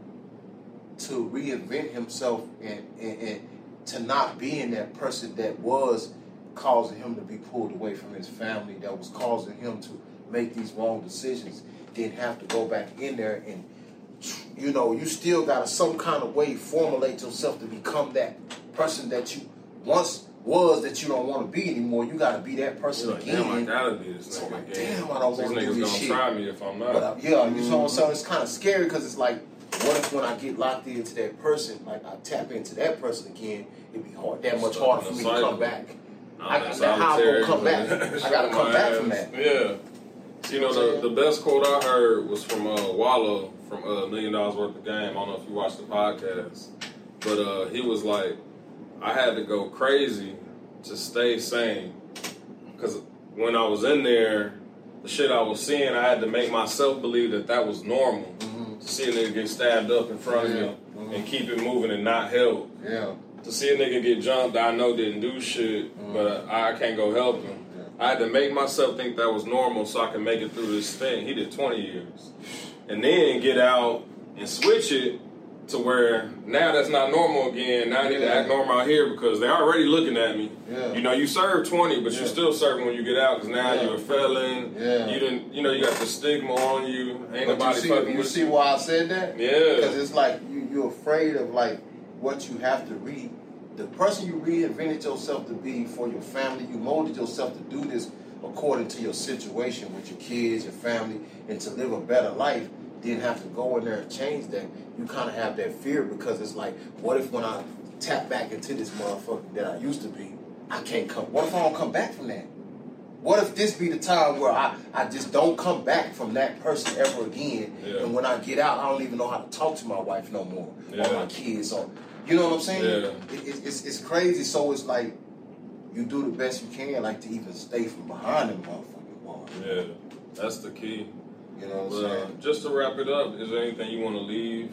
to reinvent himself and, and, and to not being that person that was causing him to be pulled away from his family, that was causing him to make these wrong decisions, then have to go back in there and you know, you still gotta some kind of way formulate yourself to become that person that you once was that you don't want to be anymore. You gotta be that person Like, again. damn, I gotta be this So nigga like, again. damn, I don't wanna do niggas this shit. try me if I'm not. But uh, yeah, you know what I'm saying? It's kind of scary because it's like, what if when I get locked into that person, like I tap into that person again, it'd be hard, that much harder for me to come back. I- in how I'm gonna come back? I gotta come back from that. Yeah. You know, the, the best quote I heard was from uh, Wallo from uh, Million Dollaz Worth of Game. I don't know if you watched the podcast, but uh, he was like, I had to go crazy to stay sane because when I was in there, the shit I was seeing, I had to make myself believe that that was normal. To see a nigga get stabbed up in front of Yeah. me and keep it moving and not help. Yeah, To see a nigga get jumped, I know didn't do shit, mm. but I, I can't go help him. I had to make myself think that was normal so I can make it through this thing. He did 20 years. And then get out and switch it to where now that's not normal again. Now I need to act normal out here because they're already looking at me. Yeah. You know, you serve 20, but Yeah. you're still serving when you get out because now Yeah. you're a felon. Yeah. You didn't, you know, you got the stigma on you. Ain't but nobody you see, fucking you see you. why I said that? Yeah. Because it's like you, you're afraid of like what you have to read. The person you reinvented yourself to be for your family, you molded yourself to do this according to your situation with your kids, your family, and to live a better life. Didn't have to go in there and change that. You kind of have that fear because it's like, what if when I tap back into this motherfucker that I used to be, I can't come. What if I don't come back from that? What if this be the time where I, I just don't come back from that person ever again? Yeah. And when I get out, I don't even know how to talk to my wife no more Yeah. or my kids. Or you know what I'm saying? Yeah. It, it, it's, it's crazy. So it's like you do the best you can, like to even stay from behind them motherfucking walls. Yeah, that's the key. You know what I'm But, saying? just to wrap it up, is there anything you want to leave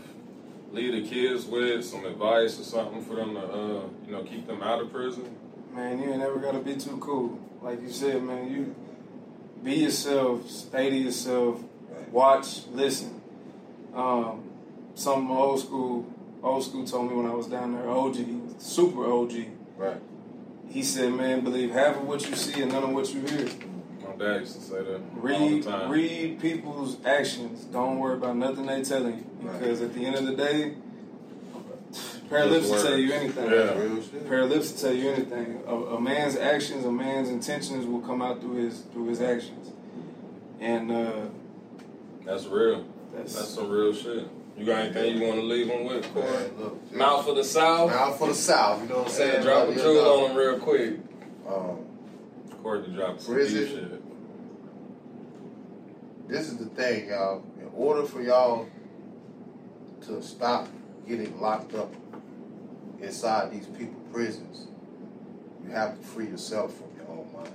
leave the kids with? Some advice or something for them to uh, you know keep them out of prison? Man, you ain't never gotta be too cool. Like you said, man, you be yourself, stay to yourself, watch, listen. Um, some old school, old school told me when I was down there, OG, super OG. Right. He said, man, believe half of what you see and none of what you hear. My dad used to say that all the Read, time. read people's actions. Don't worry about nothing they telling you. Right. Because at the end of the day, pair of lips will tell you anything. Yeah. Real shit. pair of lips to tell you anything. A, a man's actions, a man's intentions will come out through his through his actions, and uh, That's real. that's, That's some real shit. You got anything you want to leave them with, Corey? Man, look, Mouth for the South. Mouth for the South, you know what I'm saying? Yeah, drop a Brother, jewel on them real quick. Um, Corey can drop some Prison. deep shit. This is the thing, y'all. In order for y'all to stop getting locked up inside these people prisons, you have to free yourself from your own mind.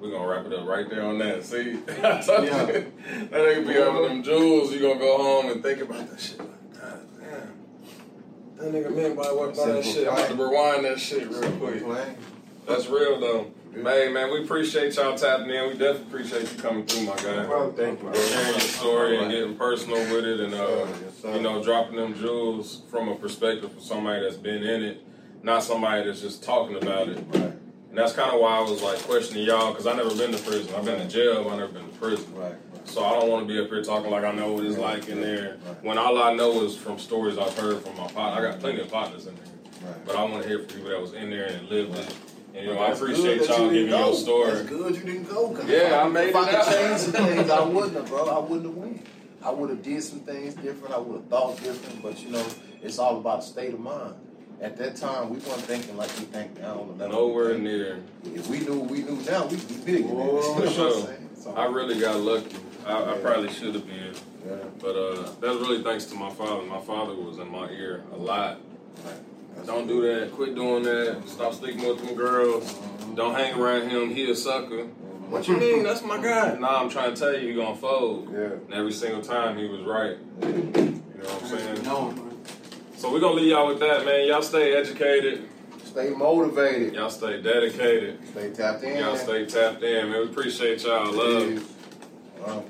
We're gonna wrap it up right there on that. See, I [laughs] told Yeah. you, that nigga be having them jewels. You gonna go home and think about that shit. Like, God damn, that nigga meant by what by that shit. I'm about to rewind that shit real quick. That's real though. Hey man, we appreciate y'all tapping in. We definitely appreciate you coming through, my guy. Well, Thank you, bro. Sharing your story and getting personal with it, and uh, you know, dropping them jewels from a perspective of somebody that's been in it, not somebody that's just talking about it. Right, And that's kind of why I was like questioning y'all because I never been to prison. I've been to jail, but I never been to prison. right. So I don't want to be up here talking like I know what it's like in there when all I know is from stories I've heard from my partner. I got plenty of partners in there, right. but I want to hear from people that was in there and lived it. And you know, I appreciate y'all you giving your story. That's good you didn't go. Yeah, if I made if I it could out. change some things, I [laughs] wouldn't have, bro. I wouldn't have went. I would have did some things different. I would have thought different. But you know, it's all about state of mind. At that time, we weren't thinking like we think now. Nowhere near. If we knew, we knew now. We'd be big. [laughs] Oh, what I'm sure. So, I really got lucky. I, I probably should have been, yeah, but uh, that's really thanks to my father. My father was in my ear a lot. Don't do that. Quit doing that. Stop sleeping with them girls. Don't hang around him. He a sucker. What you mean? That's my guy. Nah, I'm trying to tell you, he gonna fold. Yeah. And every single time he was right. You know what I'm saying? No. So we gonna leave y'all with that, man. Y'all stay educated. Stay motivated. Y'all stay dedicated. Stay tapped in. Y'all stay tapped in, man. We appreciate y'all. Love. Wow.